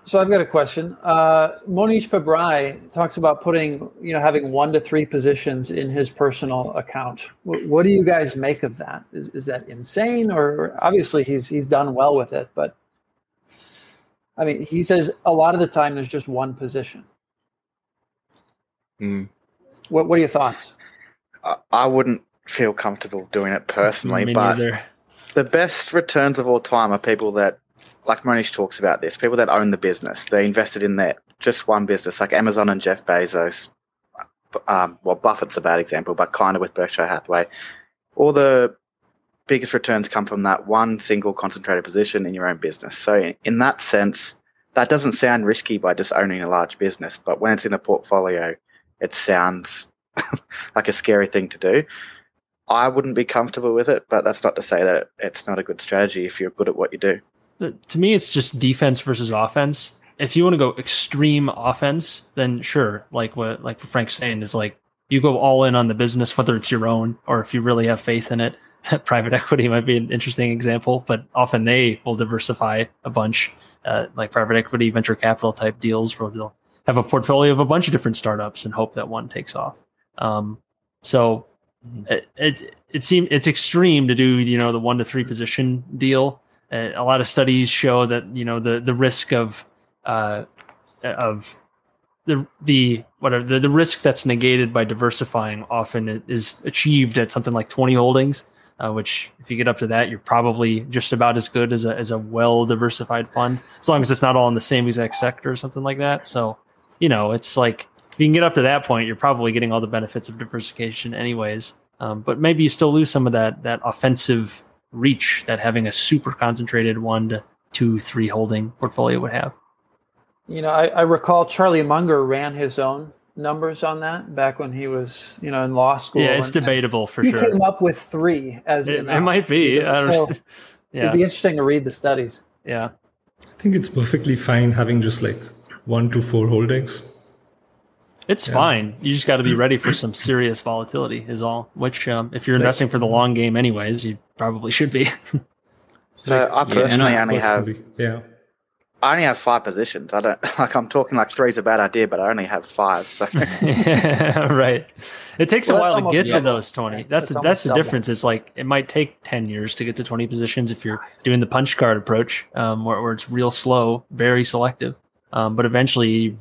Speaker 4: So I've got a question. Uh, Mohnish Pabrai talks about putting, you know, having one to three positions in his personal account. W- what do you guys make of that? Is, is that insane, or obviously he's he's done well with it, but I mean, he says a lot of the time there's just one position.
Speaker 3: Mm.
Speaker 4: What What are your thoughts?
Speaker 2: I wouldn't feel comfortable doing it personally, Me but neither. the best returns of all time are people that, like Mohnish talks about this, people that own the business. They invested in that just one business, like Amazon and Jeff Bezos. Um, well, Buffett's a bad example, but kind of with Berkshire Hathaway. All the biggest returns come from that one single concentrated position in your own business. So, in that sense, that doesn't sound risky by just owning a large business, but when it's in a portfolio, it sounds like a scary thing to do. I wouldn't be comfortable with it, but that's not to say that it's not a good strategy if you're good at what you do.
Speaker 1: Uh, to me, it's just defense versus offense. If you want to go extreme offense, then sure, like what like Frank's saying is like you go all in on the business, whether it's your own or if you really have faith in it. Private equity might be an interesting example, but often they will diversify a bunch, uh, like private equity, venture capital type deals, where they'll have a portfolio of a bunch of different startups and hope that one takes off. Um, so mm-hmm. it, it it seems it's extreme to do you know the one to three position deal. Uh, a lot of studies show that you know the the risk of uh, of the the whatever the, the risk that's negated by diversifying often is achieved at something like 20 holdings uh, which if you get up to that you're probably just about as good as a, as a well diversified fund as long as it's not all in the same exact sector or something like that so you know it's like if you can get up to that point, you're probably getting all the benefits of diversification, anyways. Um, but maybe you still lose some of that that offensive reach that having a super concentrated one to two, three holding portfolio would have.
Speaker 4: You know, I, I recall Charlie Munger ran his own numbers on that back when he was, you know, in law school.
Speaker 1: Yeah, it's debatable for
Speaker 4: he
Speaker 1: sure.
Speaker 4: He came up with three as
Speaker 1: it, it might be.
Speaker 4: So yeah. It'd be interesting to read the studies.
Speaker 1: Yeah.
Speaker 5: I think it's perfectly fine having just like one to four holdings.
Speaker 1: It's yeah. fine. You just got to be ready for some serious volatility, is all. Which, um, if you're investing for the long game, anyways, you probably should be.
Speaker 2: so I personally yeah, only have
Speaker 5: yeah.
Speaker 2: I only have five positions. I don't like. I'm talking like three's a bad idea, but I only have five. So
Speaker 1: right, it takes well, a while to get double. to those twenty. That's that's, that's the double. difference. It's like it might take ten years to get to twenty positions if you're doing the punch card approach, um, where, where it's real slow, very selective. Um, but eventually,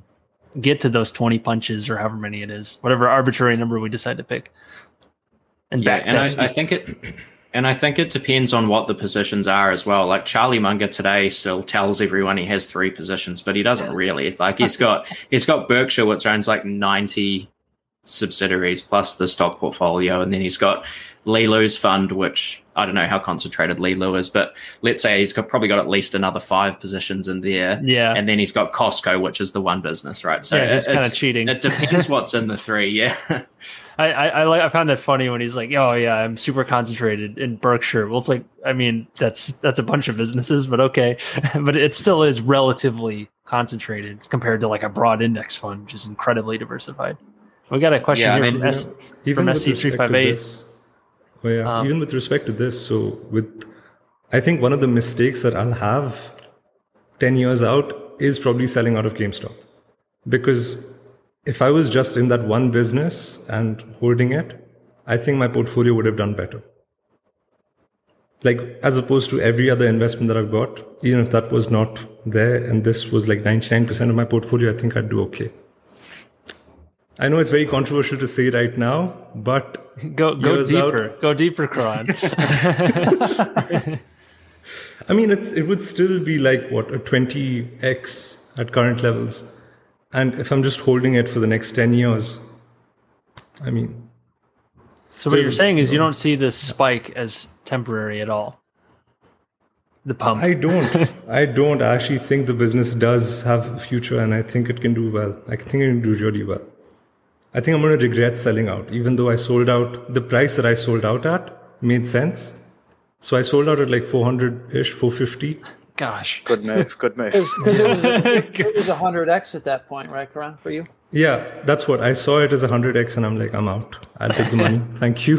Speaker 1: get to those 20 punches or however many it is, whatever arbitrary number we decide to pick.
Speaker 3: And yeah, and I, I, think it and I think it depends on what the positions are as well. Like Charlie Munger today still tells everyone he has three positions, but he doesn't really. Like he's got he's got Berkshire, which owns like 90 subsidiaries plus the stock portfolio, and then he's got Li Lu's fund, which I don't know how concentrated Li Lu is, but let's say he's got probably got at least another five positions in there.
Speaker 1: Yeah,
Speaker 3: and then he's got Costco, which is the one business, right?
Speaker 1: So yeah, it's kind of cheating.
Speaker 3: It depends what's in the three. Yeah.
Speaker 1: I, I, I like I found that funny when he's like, "Oh yeah, I'm super concentrated in Berkshire." Well, it's like, I mean, that's that's a bunch of businesses, but okay, but it still is relatively concentrated compared to like a broad index fund, which is incredibly diversified. We got a question yeah, here I mean, from, S, from SC358.
Speaker 5: Oh, yeah. Um, even with respect to this, so with, I think one of the mistakes that I'll have 10 years out is probably selling out of GameStop. Because if I was just in that one business and holding it, I think my portfolio would have done better. Like, as opposed to every other investment that I've got, even if that was not there and this was like 99% of my portfolio, I think I'd do okay. I know it's very controversial to say right now, but
Speaker 1: go go deeper, out, go deeper, Karan.
Speaker 5: I mean, it would still be like what a twenty x at current levels, and if I'm just holding it for the next ten years, I mean.
Speaker 1: So what you're saying is you don't see this spike as temporary at all. The pump.
Speaker 5: I don't. I don't. I actually think the business does have a future, and I think it can do well. I think it can do really well. I think I'm going to regret selling out, even though I sold out. The price that I sold out at made sense. So I sold out at like 400 ish, 450.
Speaker 1: Gosh.
Speaker 2: Good move. Good move.
Speaker 4: Because it, was a, it was 100x at that point, right, Karan, for you?
Speaker 5: Yeah, that's what I saw it as 100x, and I'm like, I'm out. I'll take the money. Thank you.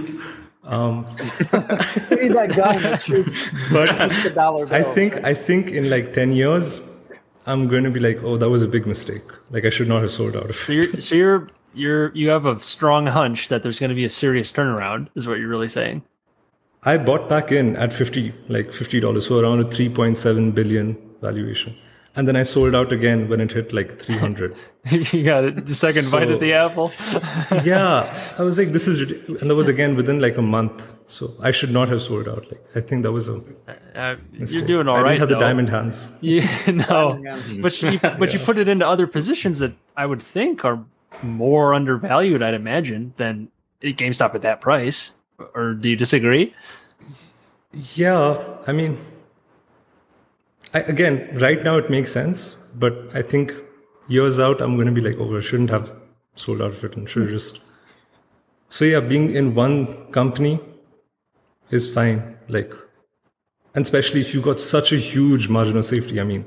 Speaker 5: Um,
Speaker 4: need that gun that shoots, but the dollar bill,
Speaker 5: I think right? I think in like 10 years, I'm going to be like, oh, that was a big mistake. Like I should not have sold out of
Speaker 1: so You're, so you're you're you have a strong hunch that there's going to be a serious turnaround is what you're really saying
Speaker 5: i bought back in at 50 like $50 so around a 3.7 billion valuation and then I sold out again when it hit like 300.
Speaker 1: you got the second so, bite of the apple.
Speaker 5: yeah, I was like, this is, ridiculous. and that was again within like a month. So I should not have sold out. Like I think that was a.
Speaker 1: Uh, you're doing all I right.
Speaker 5: didn't have
Speaker 1: though.
Speaker 5: the diamond hands.
Speaker 1: Yeah, no, but you, but yeah. you put it into other positions that I would think are more undervalued. I'd imagine than GameStop at that price. Or do you disagree?
Speaker 5: Yeah, I mean, I, again, right now it makes sense, but I think years out, I'm going to be like, oh, I shouldn't have sold out of it and should have just. So yeah, being in one company is fine. Like, and especially if you got such a huge margin of safety. I mean,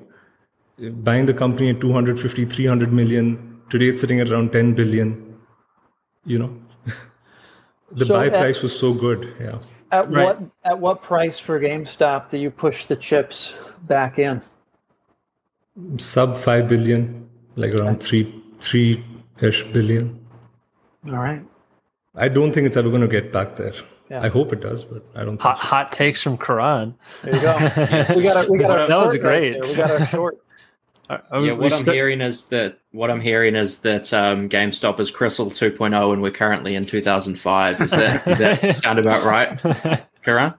Speaker 5: buying the company at 250, 300 million, today it's sitting at around 10 billion, you know, the so buy at, price was so good. Yeah.
Speaker 4: At right. what, at what price for GameStop do you push the chips back in?
Speaker 5: Sub 5 billion, like around okay. 3, 3-ish billion.
Speaker 4: All right.
Speaker 5: I don't think it's ever going to get back there. Yeah. I hope it does, but I don't.
Speaker 1: Hot,
Speaker 5: so.
Speaker 1: hot takes from Karan.
Speaker 4: There you go. we got a, we got
Speaker 1: that was great.
Speaker 4: Right we got our short.
Speaker 3: Uh, yeah, what I'm st- hearing is that what I'm hearing is that um, GameStop is Crystal 2.0, and we're currently in 2005. Is that does that sound about right, Karan?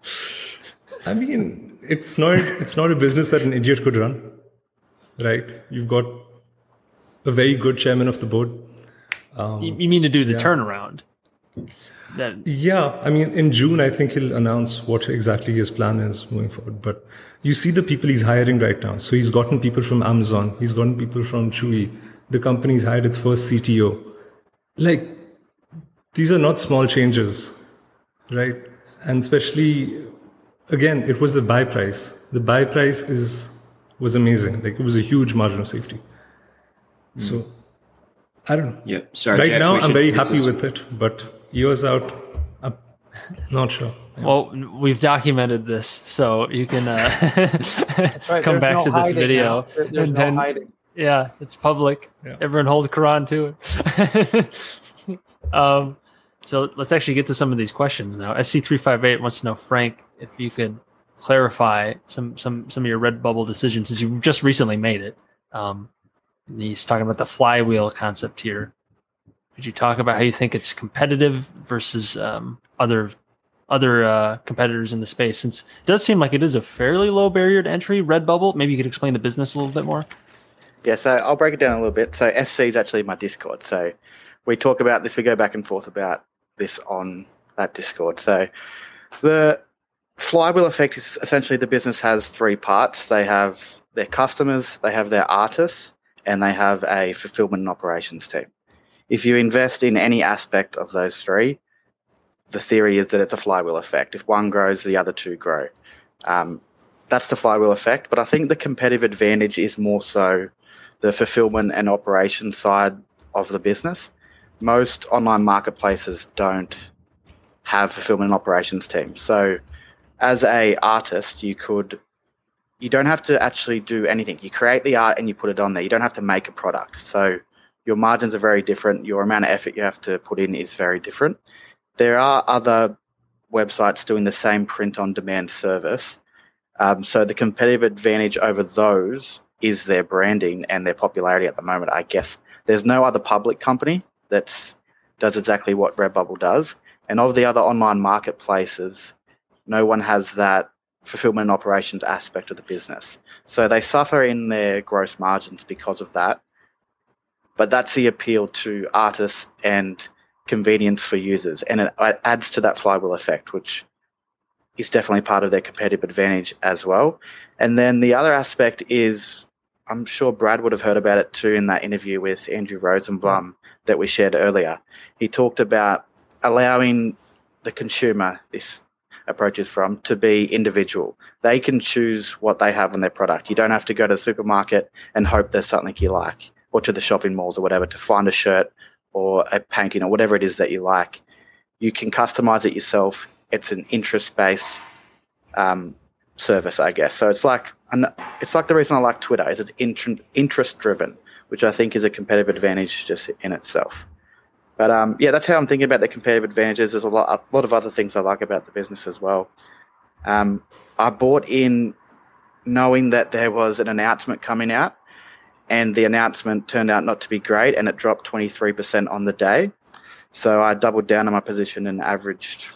Speaker 5: I mean, it's not it's not a business that an idiot could run, right? You've got a very good chairman of the board.
Speaker 1: Um, you mean to do the yeah. turnaround?
Speaker 5: Then. Yeah, I mean, in June, I think he'll announce what exactly his plan is moving forward. But you see the people he's hiring right now. So he's gotten people from Amazon, he's gotten people from Chewy. The company's hired its first CTO. Like, these are not small changes, right? And especially, again, it was the buy price. The buy price is was amazing. Like, it was a huge margin of safety. Mm. So, I don't know.
Speaker 3: Yeah, sorry.
Speaker 5: Right
Speaker 3: Jack,
Speaker 5: now, I'm very happy with it, but years out, I'm not sure.
Speaker 1: Yeah. Well, we've documented this, so you can uh, right. come there's back no to this video.
Speaker 4: There, there's and no then, hiding.
Speaker 1: Yeah, it's public. Yeah. Everyone hold the Karan to it. um, so let's actually get to some of these questions now. SC358 wants to know, Frank, if you could clarify some some some of your Redbubble decisions since you just recently made it. Um, he's talking about the flywheel concept here. Could you talk about how you think it's competitive versus um, other other uh, competitors in the space? Since it does seem like it is a fairly low barrier to entry, Redbubble. Maybe you could explain the business a little bit more.
Speaker 2: Yeah, so I'll break it down a little bit. So SC is actually my Discord. So we talk about this. We go back and forth about this on that Discord. So the flywheel effect is essentially the business has three parts. They have their customers, they have their artists, and they have a fulfillment and operations team. If you invest in any aspect of those three, the theory is that it's a flywheel effect. If one grows, the other two grow. Um, that's the flywheel effect. But I think the competitive advantage is more so the fulfillment and operation side of the business. Most online marketplaces don't have fulfillment and operations teams. So as a artist, you could you don't have to actually do anything. You create the art and you put it on there. You don't have to make a product. So your margins are very different. Your amount of effort you have to put in is very different. There are other websites doing the same print on demand service. Um, so the competitive advantage over those is their branding and their popularity at the moment, I guess. There's no other public company that does exactly what Redbubble does. And of the other online marketplaces, no one has that fulfillment and operations aspect of the business. So they suffer in their gross margins because of that. But that's the appeal to artists and convenience for users. And it adds to that flywheel effect, which is definitely part of their competitive advantage as well. And then the other aspect is I'm sure Brad would have heard about it too in that interview with Andrew Rosenblum that we shared earlier. He talked about allowing the consumer, this approaches from to be individual. They can choose what they have in their product. You don't have to go to the supermarket and hope there's something you like, or to the shopping malls or whatever to find a shirt or a painting or whatever it is that you like. You can customize it yourself. It's an interest based um, service, I guess. So it's like it's like the reason I like Twitter is it's interest driven, which I think is a competitive advantage just in itself. But um, yeah, that's how I'm thinking about the competitive advantages. There's a lot, a lot of other things I like about the business as well. Um, I bought in knowing that there was an announcement coming out, and the announcement turned out not to be great, and it dropped 23% on the day. So I doubled down on my position and averaged.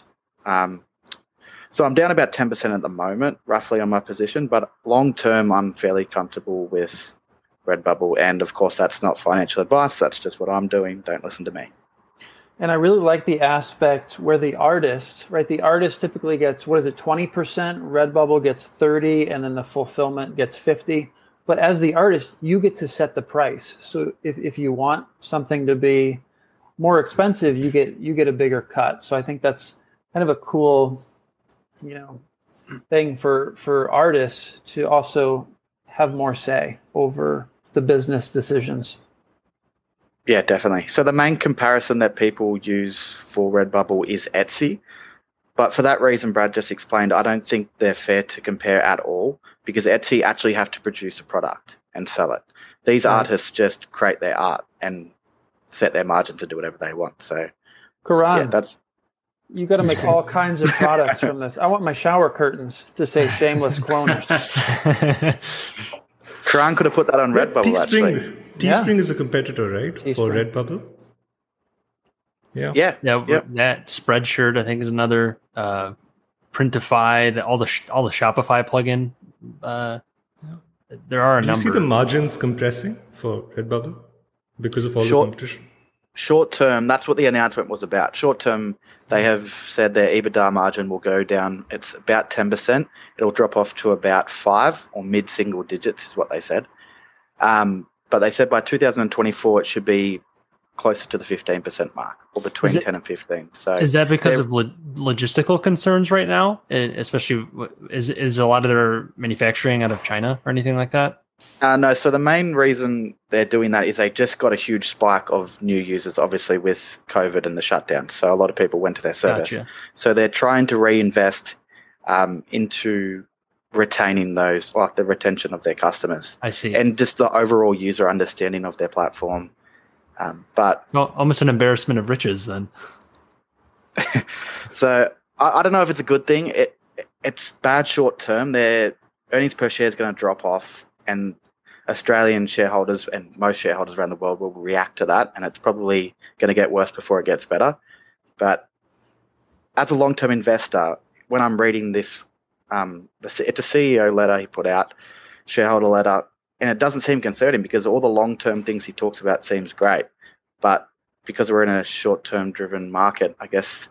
Speaker 2: Um, so I'm down about 10% at the moment, roughly on my position, but long term, I'm fairly comfortable with Redbubble. And of course, that's not financial advice. That's just what I'm doing. Don't listen to me.
Speaker 4: And I really like the aspect where the artist, right? The artist typically gets what is it, 20%, Redbubble gets 30, and then the fulfillment gets 50. But as the artist, you get to set the price. So if, if you want something to be more expensive, you get you get a bigger cut. So I think that's kind of a cool, you know, thing for for artists to also have more say over the business decisions.
Speaker 2: Yeah, definitely. So the main comparison that people use for Redbubble is Etsy. But for that reason, Brad just explained, I don't think they're fair to compare at all because Etsy actually have to produce a product and sell it. These right. artists just create their art and set their margin to do whatever they want. So,
Speaker 4: Karan, yeah, that's you got to make all kinds of products from this. I want my shower curtains to say "shameless cloners."
Speaker 2: Karan could have put that on Redbubble. Teespring, actually,
Speaker 5: Teespring yeah. is a competitor, right, Teespring. for Redbubble?
Speaker 1: Yeah, yeah, yeah. Yep. That Spreadshirt, I think, is another. Uh, Printify, all the all the Shopify plugin. Uh, yeah. There are a
Speaker 5: Do
Speaker 1: number.
Speaker 5: You see the margins compressing for Redbubble because of all Short, the competition.
Speaker 2: Short term, that's what the announcement was about. Short term, they have said their EBITDA margin will go down. It's about ten percent. It'll drop off to about five or mid single digits, is what they said. Um, but they said by 2024 it should be closer to the 15% mark or between it, 10 and 15 so
Speaker 1: is that because of lo- logistical concerns right now especially is is a lot of their manufacturing out of china or anything like that
Speaker 2: uh, no so the main reason they're doing that is they just got a huge spike of new users obviously with covid and the shutdown so a lot of people went to their service gotcha. so they're trying to reinvest um, into retaining those, like the retention of their customers.
Speaker 1: I see.
Speaker 2: And just the overall user understanding of their platform. Um, but
Speaker 1: well, almost an embarrassment of riches then.
Speaker 2: so I, I, don't know if it's a good thing. It it's bad short term. Their earnings per share is going to drop off, and Australian shareholders and most shareholders around the world will react to that, and it's probably going to get worse before it gets better. But as a long term investor, when I'm reading this um, it's a CEO letter he put out, shareholder letter, and it doesn't seem concerning because all the long term things he talks about seems great, but because we're in a short term driven market, I guess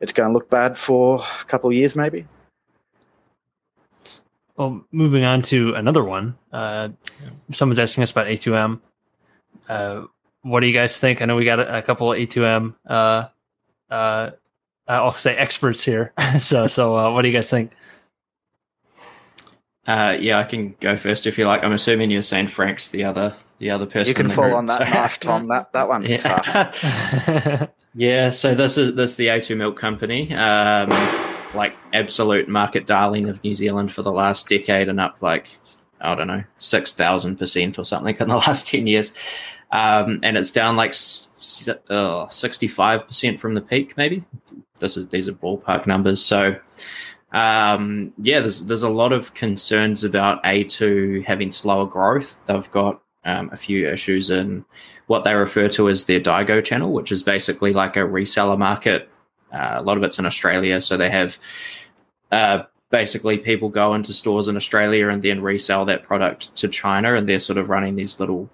Speaker 2: it's going to look bad for a couple of years, maybe.
Speaker 1: Well, moving on to another one. Uh, someone's asking us about A2M. Uh, what do you guys think? I know we got a, a couple of A2M. Uh, uh, I'll say experts here. so, so uh, what do you guys think?
Speaker 3: Uh, yeah, I can go first if you like. I'm assuming you're saying Frank's the other the other person.
Speaker 2: You can fall group, on that so. knife, Tom. That that one's yeah.
Speaker 3: tough. yeah, so this is this is the A2 Milk Company, um, like absolute market darling of New Zealand for the last decade, and up like I don't know six thousand percent or something in the last ten years, um, and it's down like uh, sixty five percent from the peak. Maybe this is these are ballpark numbers. So um, yeah, there's there's a lot of concerns about A2 having slower growth. They've got um, a few issues in what they refer to as their Daigou channel, which is basically like a reseller market. Uh, a lot of it's in Australia, so they have uh, basically people go into stores in Australia and then resell that product to China, and they're sort of running these little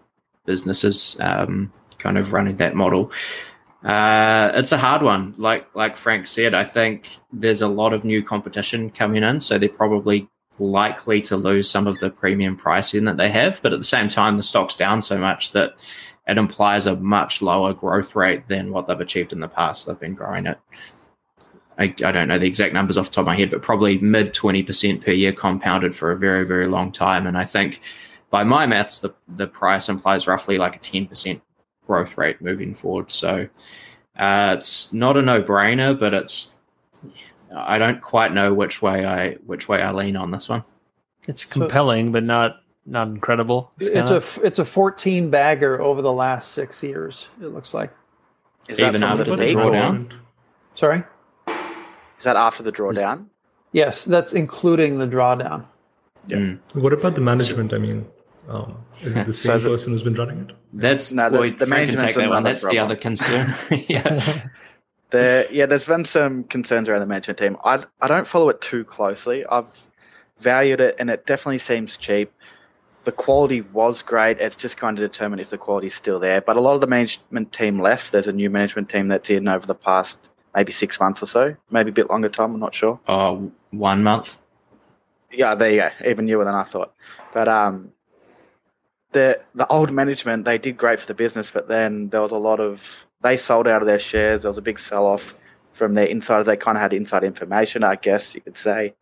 Speaker 3: businesses, um, kind of running that model. Uh, it's a hard one. Like like Frank said, I think there's a lot of new competition coming in, so they're probably likely to lose some of the premium pricing that they have. But at the same time, the stock's down so much that it implies a much lower growth rate than what they've achieved in the past. They've been growing at I, I don't know the exact numbers off the top of my head, but probably mid twenty percent per year compounded for a very very long time. And I think by my maths, the the price implies roughly like a ten percent growth rate moving forward. So uh, it's not a no-brainer, but it's I don't quite know which way I which way I lean on this one.
Speaker 1: It's compelling, so, but not not incredible.
Speaker 4: It's, it's a it's a 14 bagger over the last six years. It looks like.
Speaker 2: Is Even after the, the drawdown?
Speaker 4: Sorry.
Speaker 2: Is that after the drawdown?
Speaker 4: Yes, that's including the drawdown.
Speaker 5: Yeah. Mm. What about the management? I mean, Um, is it the same so the, person who's been running it?
Speaker 3: That's no, the, well, the management that one. That's problem. the other concern. yeah.
Speaker 2: There, yeah, there's been some concerns around the management team. I, I don't follow it too closely. I've valued it, and it definitely seems cheap. The quality was great. It's just kind of determine if the quality is still there. But a lot of the management team left. There's a new management team that's in over the past maybe six months or so, maybe a bit longer time. I'm not sure.
Speaker 3: Oh, one month.
Speaker 2: Yeah, there you go. Even newer than I thought. But um, the the old management they did great for the business, but then there was a lot of they sold out of their shares. There was a big sell off from their insiders. They kind of had inside information, I guess you could say.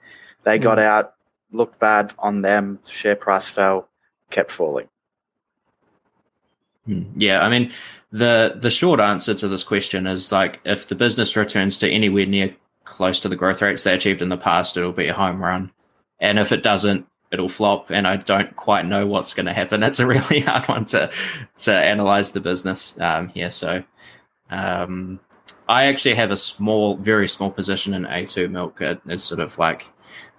Speaker 2: They got mm. out, looked bad on them. Share price fell, kept falling.
Speaker 3: Hmm. Yeah, I mean, the the short answer to this question is like if the business returns to anywhere near close to the growth rates they achieved in the past, it'll be a home run, and if it doesn't, it'll flop. And I don't quite know what's going to happen. It's a really hard one to to analyze the business um, here. So um, I actually have a small, very small position in A2 milk. It's sort of like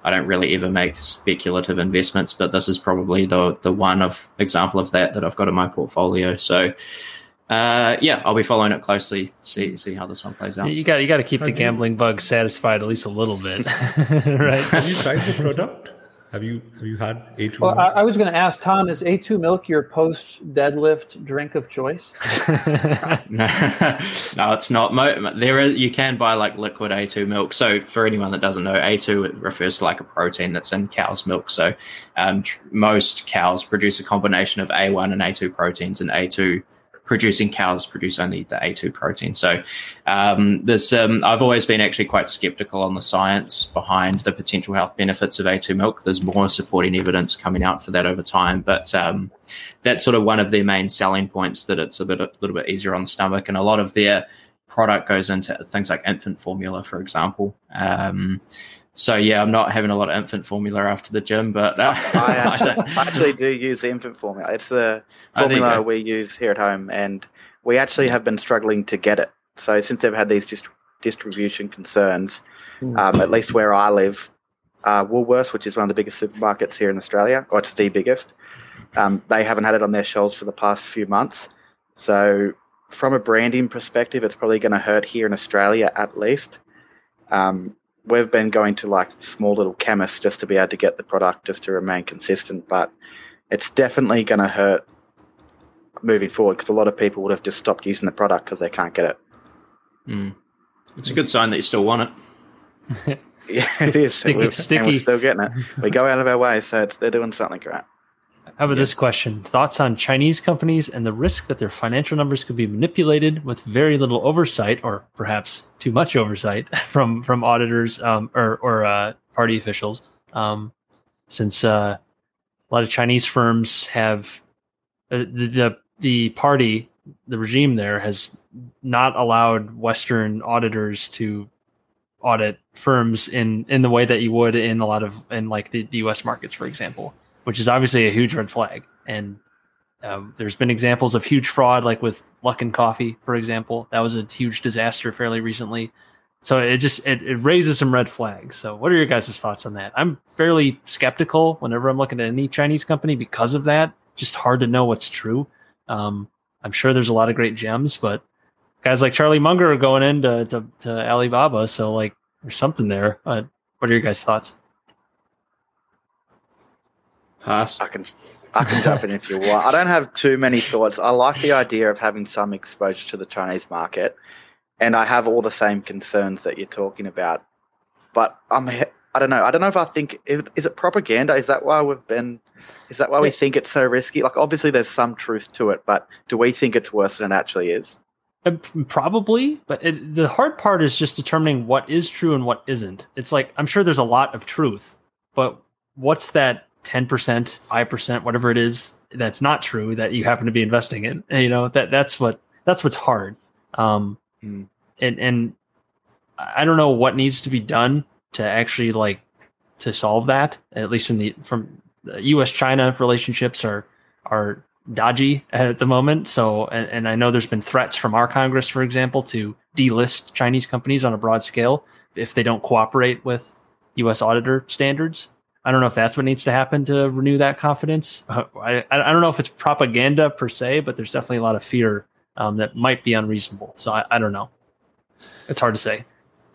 Speaker 3: I don't really ever make speculative investments, but this is probably the the one of example of that that I've got in my portfolio. So. Uh, yeah, I'll be following it closely. See see how this one plays out.
Speaker 1: You got you got to keep the gambling bug satisfied at least a little bit, right?
Speaker 5: Have you tried the product? Have you have you had A2?
Speaker 4: Well, I, I, was going to ask Tom: Is A2 milk your post deadlift drink of choice?
Speaker 3: no, no, it's not. There, is, you can buy like liquid A2 milk. So for anyone that doesn't know, A2 refers to like a protein that's in cow's milk. So um, tr- most cows produce a combination of A1 and A2 proteins, and A2 producing cows produce only the A2 protein. So um, there's, um, I've always been actually quite skeptical on the science behind the potential health benefits of A2 milk. There's more supporting evidence coming out for that over time, but um, that's sort of one of their main selling points that it's a bit a little bit easier on the stomach, and a lot of their product goes into things like infant formula, for example. Um, so yeah, I'm not having a lot of infant formula after the gym, but uh,
Speaker 2: I, actually, I, actually, do use the infant formula. It's the oh, formula we use here at home, and we actually have been struggling to get it. So since they've had these dist- distribution concerns, hmm. um, at least where I live, uh, Woolworths, which is one of the biggest supermarkets here in Australia, or it's the biggest, um, they haven't had it on their shelves for the past few months. So from a branding perspective, it's probably going to hurt here in Australia at least. Um, we've been going to like small little chemists just to be able to get the product just to remain consistent. But it's definitely going to hurt moving forward because a lot of people would have just stopped using the product because they can't get it.
Speaker 3: Mm. It's a good sign that you still want
Speaker 2: it. yeah, it is. Sticky, we're, sticky. we're still getting it. We go out of our way, so they're doing something right.
Speaker 1: How about this question? Thoughts on Chinese companies and the risk that their financial numbers could be manipulated with very little oversight, or perhaps too much oversight from from auditors um, or or uh, party officials? Um, since uh, a lot of Chinese firms have uh, the, the the party, the regime there has not allowed Western auditors to audit firms in in the way that you would in a lot of in like the, the U.S. markets, for example which is obviously a huge red flag. And um, there's been examples of huge fraud, like with Luckin Coffee, for example. That was a huge disaster fairly recently. So it just it, it raises some red flags. So what are your guys' thoughts on that? I'm fairly skeptical whenever I'm looking at any Chinese company because of that. Just hard to know what's true. Um, I'm sure there's a lot of great gems, but guys like Charlie Munger are going into to, to Alibaba, so like there's something there. Uh, what are your guys' thoughts?
Speaker 3: Pass.
Speaker 2: I can I can jump in if you want. I don't have too many thoughts. I like the idea of having some exposure to the Chinese market, and I have all the same concerns that you're talking about. But I'm I don't know. I don't know if I think is it propaganda? Is that why we've been? Is that why we think it's so risky? Like obviously there's some truth to it, but do we think it's worse than it actually is?
Speaker 1: Uh, probably, but it, the hard part is just determining what is true and what isn't. It's like I'm sure there's a lot of truth, but what's that 10%, 5%, whatever it is that's not true that you happen to be investing in. And, you know, that that's what that's what's hard. Um mm. and and I don't know what needs to be done to actually like to solve that. At least in the from the US China relationships are are dodgy at the moment. So and, and I know there's been threats from our Congress, for example, to delist Chinese companies on a broad scale if they don't cooperate with US auditor standards. I don't know if that's what needs to happen to renew that confidence. Uh, I, I don't know if it's propaganda per se, but there's definitely a lot of fear um, that might be unreasonable. So I, I don't know. It's hard to say.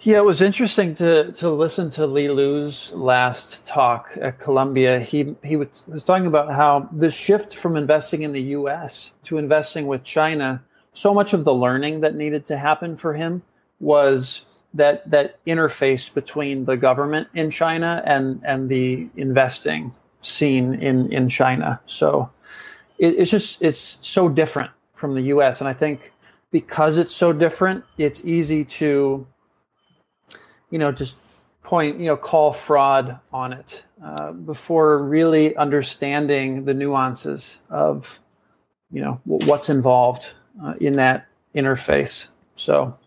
Speaker 4: Yeah, it was interesting to to listen to Li Lu's last talk at Columbia. He he was, was talking about how the shift from investing in the U.S. to investing with China, so much of the learning that needed to happen for him was that that interface between the government in China and and the investing scene in in China. So it, it's just it's so different from the U.S. And I think because it's so different, it's easy to you know, just point, you know, call fraud on it uh, before really understanding the nuances of, you know, what's involved uh, in that interface. So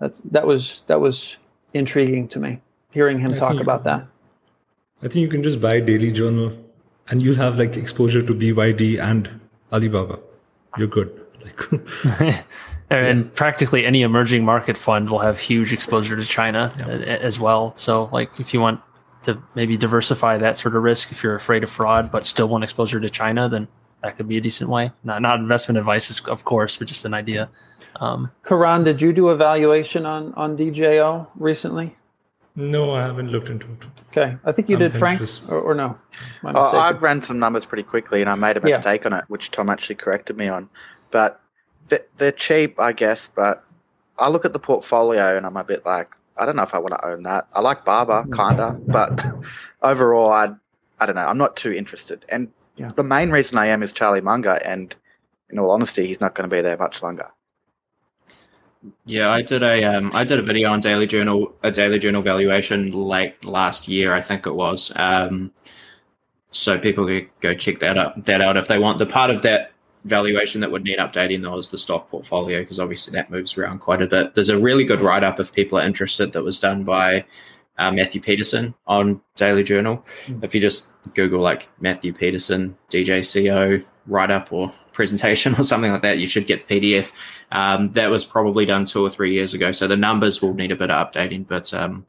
Speaker 4: that that was that was intriguing to me hearing him I talk about
Speaker 5: can,
Speaker 4: that.
Speaker 5: I think you can just buy Daily Journal, and you'll have like exposure to BYD and Alibaba. You're good. Like.
Speaker 1: and yeah. practically any emerging market fund will have huge exposure to China yeah. as well. So, like, if you want to maybe diversify that sort of risk, if you're afraid of fraud but still want exposure to China, then that could be a decent way. Not not investment advice, of course, but just an idea.
Speaker 4: Um, Karan, did you do a valuation on on DJO recently?
Speaker 5: No, I haven't looked into it.
Speaker 4: Okay, I think you I'm did, Frank, or, or, no?
Speaker 2: Oh, I ran some numbers pretty quickly, and I made a mistake yeah. on it, which Tom actually corrected me on. But they're cheap, I guess, but I look at the portfolio and I'm a bit like, I don't know if I want to own that. I like Barber, mm. kinda, but overall, I, I don't know. I'm not too interested. And yeah. the main reason I am is Charlie Munger, and in all honesty, he's not going to be there much longer.
Speaker 3: Yeah, I did a um, I did a video on Daily Journal, a Daily Journal valuation late last year, I think it was. Um, so people could go check that out. That out if they want. The part of that valuation that would need updating though is the stock portfolio because obviously that moves around quite a bit. There's a really good write up if people are interested that was done by uh, Matthew Peterson on Daily Journal. Mm-hmm. If you just Google like Matthew Peterson DJCO write up or presentation or something like that, you should get the PDF. Um, that was probably done two or three years ago, so the numbers will need a bit of updating, but um,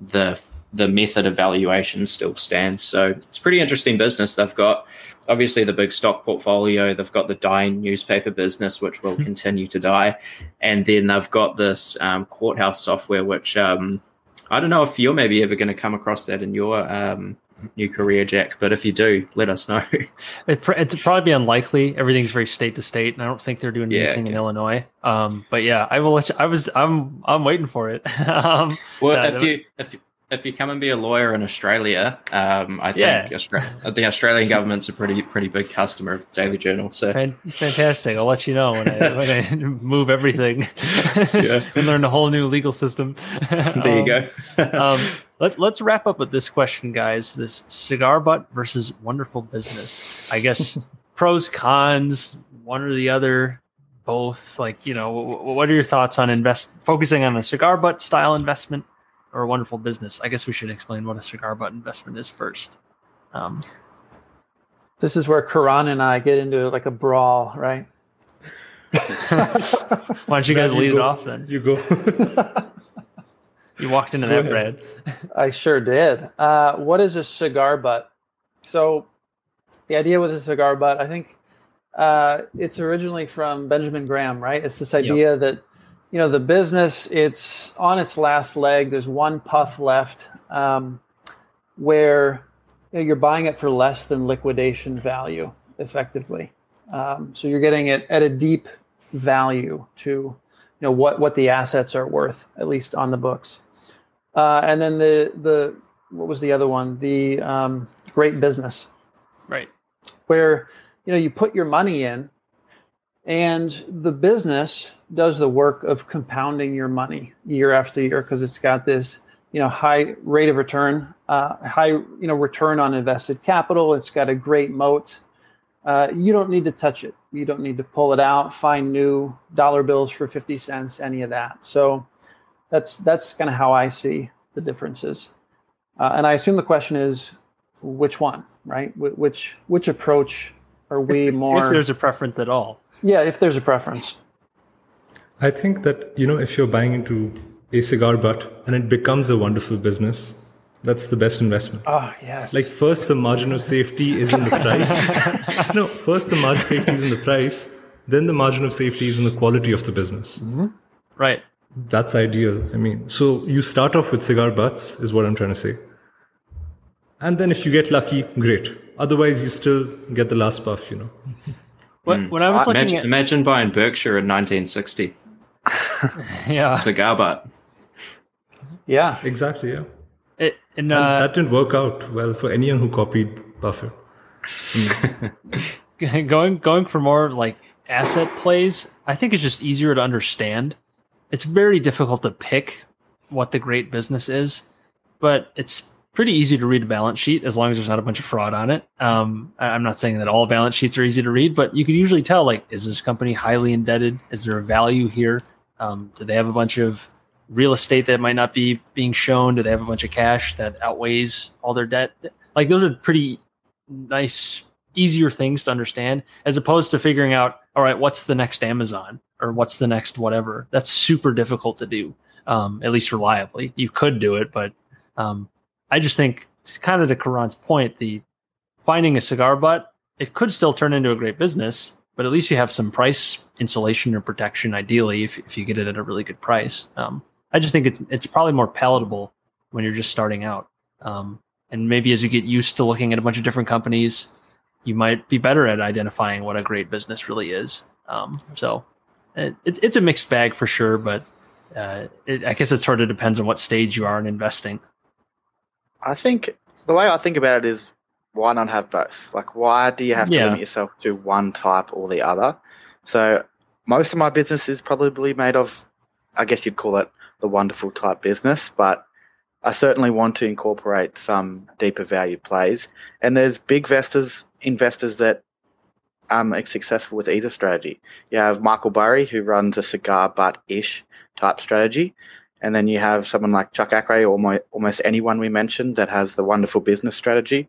Speaker 3: the the method of valuation still stands. So it's pretty interesting business. They've got obviously the big stock portfolio. They've got the dying newspaper business, which will hmm. continue to die, and then they've got this um, courthouse software, which um, I don't know if you're maybe ever going to come across that in your um, new career, Jack. But if you do, let us know.
Speaker 1: it, it's probably unlikely. Everything's very state to state, and I don't think they're doing yeah, anything okay. in Illinois. Um, but yeah, I will. Let you, I was. I'm. I'm waiting for it. um,
Speaker 3: well, if you if if you come and be a lawyer in Australia, um, I think yeah. Austra- the Australian government's a pretty pretty big customer of Daily Journal. So
Speaker 1: fantastic! I'll let you know when I, when I move everything and learn a whole new legal system.
Speaker 3: there you go.
Speaker 1: um, let, let's wrap up with this question, guys. This cigar butt versus wonderful business. I guess pros cons, one or the other both like you know what are your thoughts on invest focusing on a cigar butt style investment or a wonderful business. I guess we should explain what a cigar butt investment is first. Um,
Speaker 4: this is where Karan and I get into like a brawl, right?
Speaker 1: Why don't you guys lead
Speaker 5: you
Speaker 1: it off then?
Speaker 5: You go.
Speaker 1: you walked into that, Brad.
Speaker 4: I sure did. Uh, what is a cigar butt? So, the idea with a cigar butt, I think uh, it's originally from Benjamin Graham, right? It's this idea yep. that you know the business it's on its last leg. There's one puff left um, where you know, you're buying it for less than liquidation value effectively. Um, so you're getting it at a deep value to you know what what the assets are worth at least on the books. Uh, and then the the what was the other one? The um, great business.
Speaker 1: Right.
Speaker 4: Where you know you put your money in and the business does the work of compounding your money year after year because it's got this you know high rate of return uh, high you know return on invested capital. It's got a great moat. Uh, you don't need to touch it. You don't need to pull it out find new dollar bills for 50 cents any of that. So that's that's kind of how i see the differences. Uh, and i assume the question is which one right? Wh- which which approach are we
Speaker 1: if,
Speaker 4: more
Speaker 1: if there's a preference at all.
Speaker 4: Yeah if there's a preference
Speaker 5: I think that, you know, if you're buying into a cigar butt and it becomes a wonderful business, That's the best investment.
Speaker 4: Oh, yes.
Speaker 5: Like first the margin of safety is in the price. no, first the margin of safety is in the price, then the margin of safety is in the quality of the business.
Speaker 1: Mm-hmm. Right.
Speaker 5: That's ideal. I mean, so you start off with cigar butts, is what I'm trying to say. And then if you get lucky, great. Otherwise, you still get the last puff, you know.
Speaker 1: When, mm. when I was ah, looking
Speaker 3: imagine,
Speaker 1: at
Speaker 3: imagine buying Berkshire in 1960.
Speaker 1: Yeah,
Speaker 3: cigar butt.
Speaker 4: Yeah,
Speaker 5: exactly. Yeah,
Speaker 1: it, and,
Speaker 5: and
Speaker 1: uh,
Speaker 5: that didn't work out well for anyone who copied Buffett.
Speaker 1: going going for more like asset plays, I think it's just easier to understand. It's very difficult to pick what the great business is, but it's pretty easy to read a balance sheet as long as there's not a bunch of fraud on it. Um, I'm not saying that all balance sheets are easy to read, but you can usually tell like, is this company highly indebted? Is there a value here? Um, do they have a bunch of real estate that might not be being shown? Do they have a bunch of cash that outweighs all their debt? Like those are pretty nice, easier things to understand as opposed to figuring out, all right, what's the next Amazon or what's the next whatever. That's super difficult to do, um, at least reliably. You could do it, but um, I just think it's kind of to Karan's point, the finding a cigar butt, it could still turn into a great business, but at least you have some price insulation or protection, ideally, if, if you get it at a really good price. Um, I just think it's, it's probably more palatable when you're just starting out. Um, and maybe as you get used to looking at a bunch of different companies, you might be better at identifying what a great business really is. Um, so it, it, it's a mixed bag for sure, but uh, it, I guess it sort of depends on what stage you are in investing.
Speaker 2: I think the way I think about it is why not have both? Like, why do you have to yeah. limit yourself to one type or the other? So, most of my business is probably made of, I guess you'd call it the wonderful type business, but I certainly want to incorporate some deeper value plays. And there's big investors, investors that um, are successful with either strategy. You have Michael Burry, who runs a cigar butt ish type strategy. And then you have someone like Chuck Akre, or almost anyone we mentioned that has the wonderful business strategy.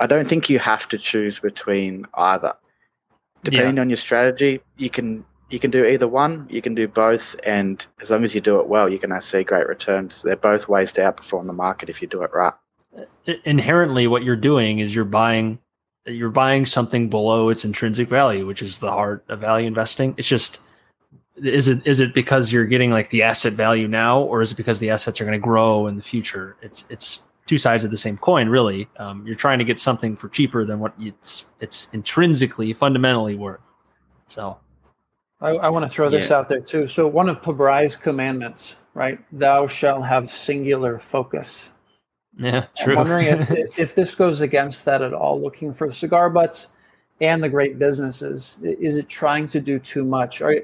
Speaker 2: I don't think you have to choose between either. Depending yeah. on your strategy, you can you can do either one, you can do both, and as long as you do it well, you're going to see great returns. They're both ways to outperform the market if you do it right.
Speaker 1: Inherently, what you're doing is you're buying you're buying something below its intrinsic value, which is the heart of value investing. It's just is it is it because you're getting like the asset value now, or is it because the assets are going to grow in the future? It's it's two sides of the same coin, really. Um, you're trying to get something for cheaper than what it's it's intrinsically fundamentally worth. So,
Speaker 4: I, I want to throw this yeah. out there too. So, one of Pabrai's commandments, right? Thou shalt have singular focus.
Speaker 1: Yeah, true.
Speaker 4: I'm wondering if, if this goes against that at all. Looking for cigar butts and the great businesses, is it trying to do too much? Are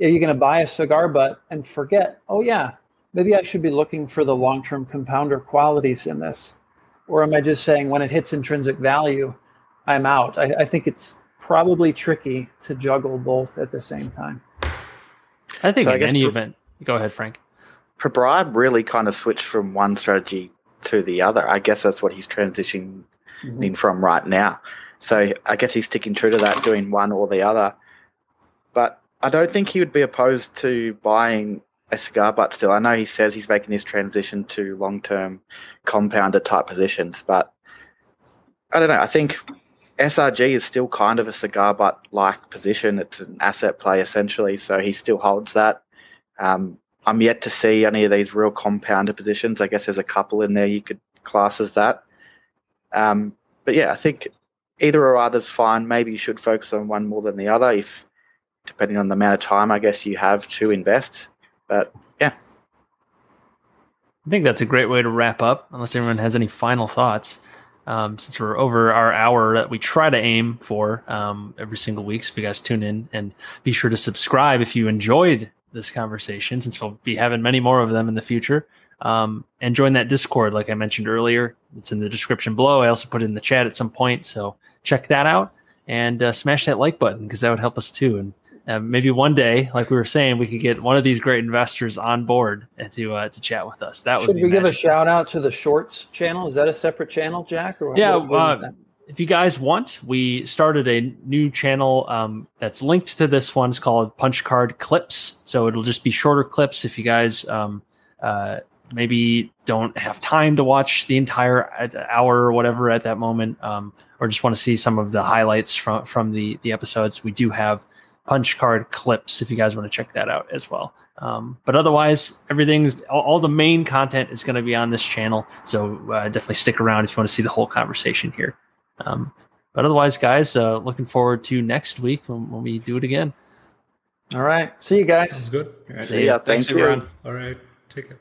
Speaker 4: are you going to buy a cigar butt and forget, oh, yeah, maybe I should be looking for the long term compounder qualities in this? Or am I just saying when it hits intrinsic value, I'm out? I, I think it's probably tricky to juggle both at the same time.
Speaker 1: I think so in I any event, go ahead, Frank.
Speaker 2: Pabrai really kind of switched from one strategy to the other. I guess that's what he's transitioning mm-hmm. from right now. So I guess he's sticking true to that, doing one or the other. But I don't think he would be opposed to buying a cigar butt still. I know he says he's making this transition to long term compounder type positions, but I don't know. I think SRG is still kind of a cigar butt like position. It's an asset play essentially, so he still holds that. Um, I'm yet to see any of these real compounder positions. I guess there's a couple in there you could class as that. Um, but yeah, I think either or other's fine. Maybe you should focus on one more than the other if depending on the amount of time I guess you have to invest. But yeah.
Speaker 1: I think that's a great way to wrap up, unless everyone has any final thoughts. Um, since we're over our hour that we try to aim for um, every single week. So if you guys tune in and be sure to subscribe if you enjoyed this conversation, since we'll be having many more of them in the future. Um, and join that Discord, like I mentioned earlier. It's in the description below. I also put it in the chat at some point. So check that out and uh, smash that like button because that would help us too. And uh, maybe one day, like we were saying, we could get one of these great investors on board and to uh, to chat with us. That would
Speaker 4: should we
Speaker 1: magical.
Speaker 4: give a shout out to the Shorts channel? Is that a separate channel, Jack?
Speaker 1: Or yeah, uh, if you guys want, we started a new channel um, that's linked to this one. It's called Punch Card Clips. So it'll just be shorter clips. If you guys um, uh, maybe don't have time to watch the entire hour or whatever at that moment, um, or just want to see some of the highlights from from the the episodes, we do have punch card clips if you guys want to check that out as well. Um, but otherwise, everything's all, all, the main content is going to be on this channel. So uh, definitely stick around if you want to see the whole conversation here. Um, but otherwise, guys, uh, looking forward to next week when, when, we do it again.
Speaker 4: All right. See you guys.
Speaker 5: Sounds good.
Speaker 2: See ya. Thanks, Thanks everyone.
Speaker 5: All right. Take care.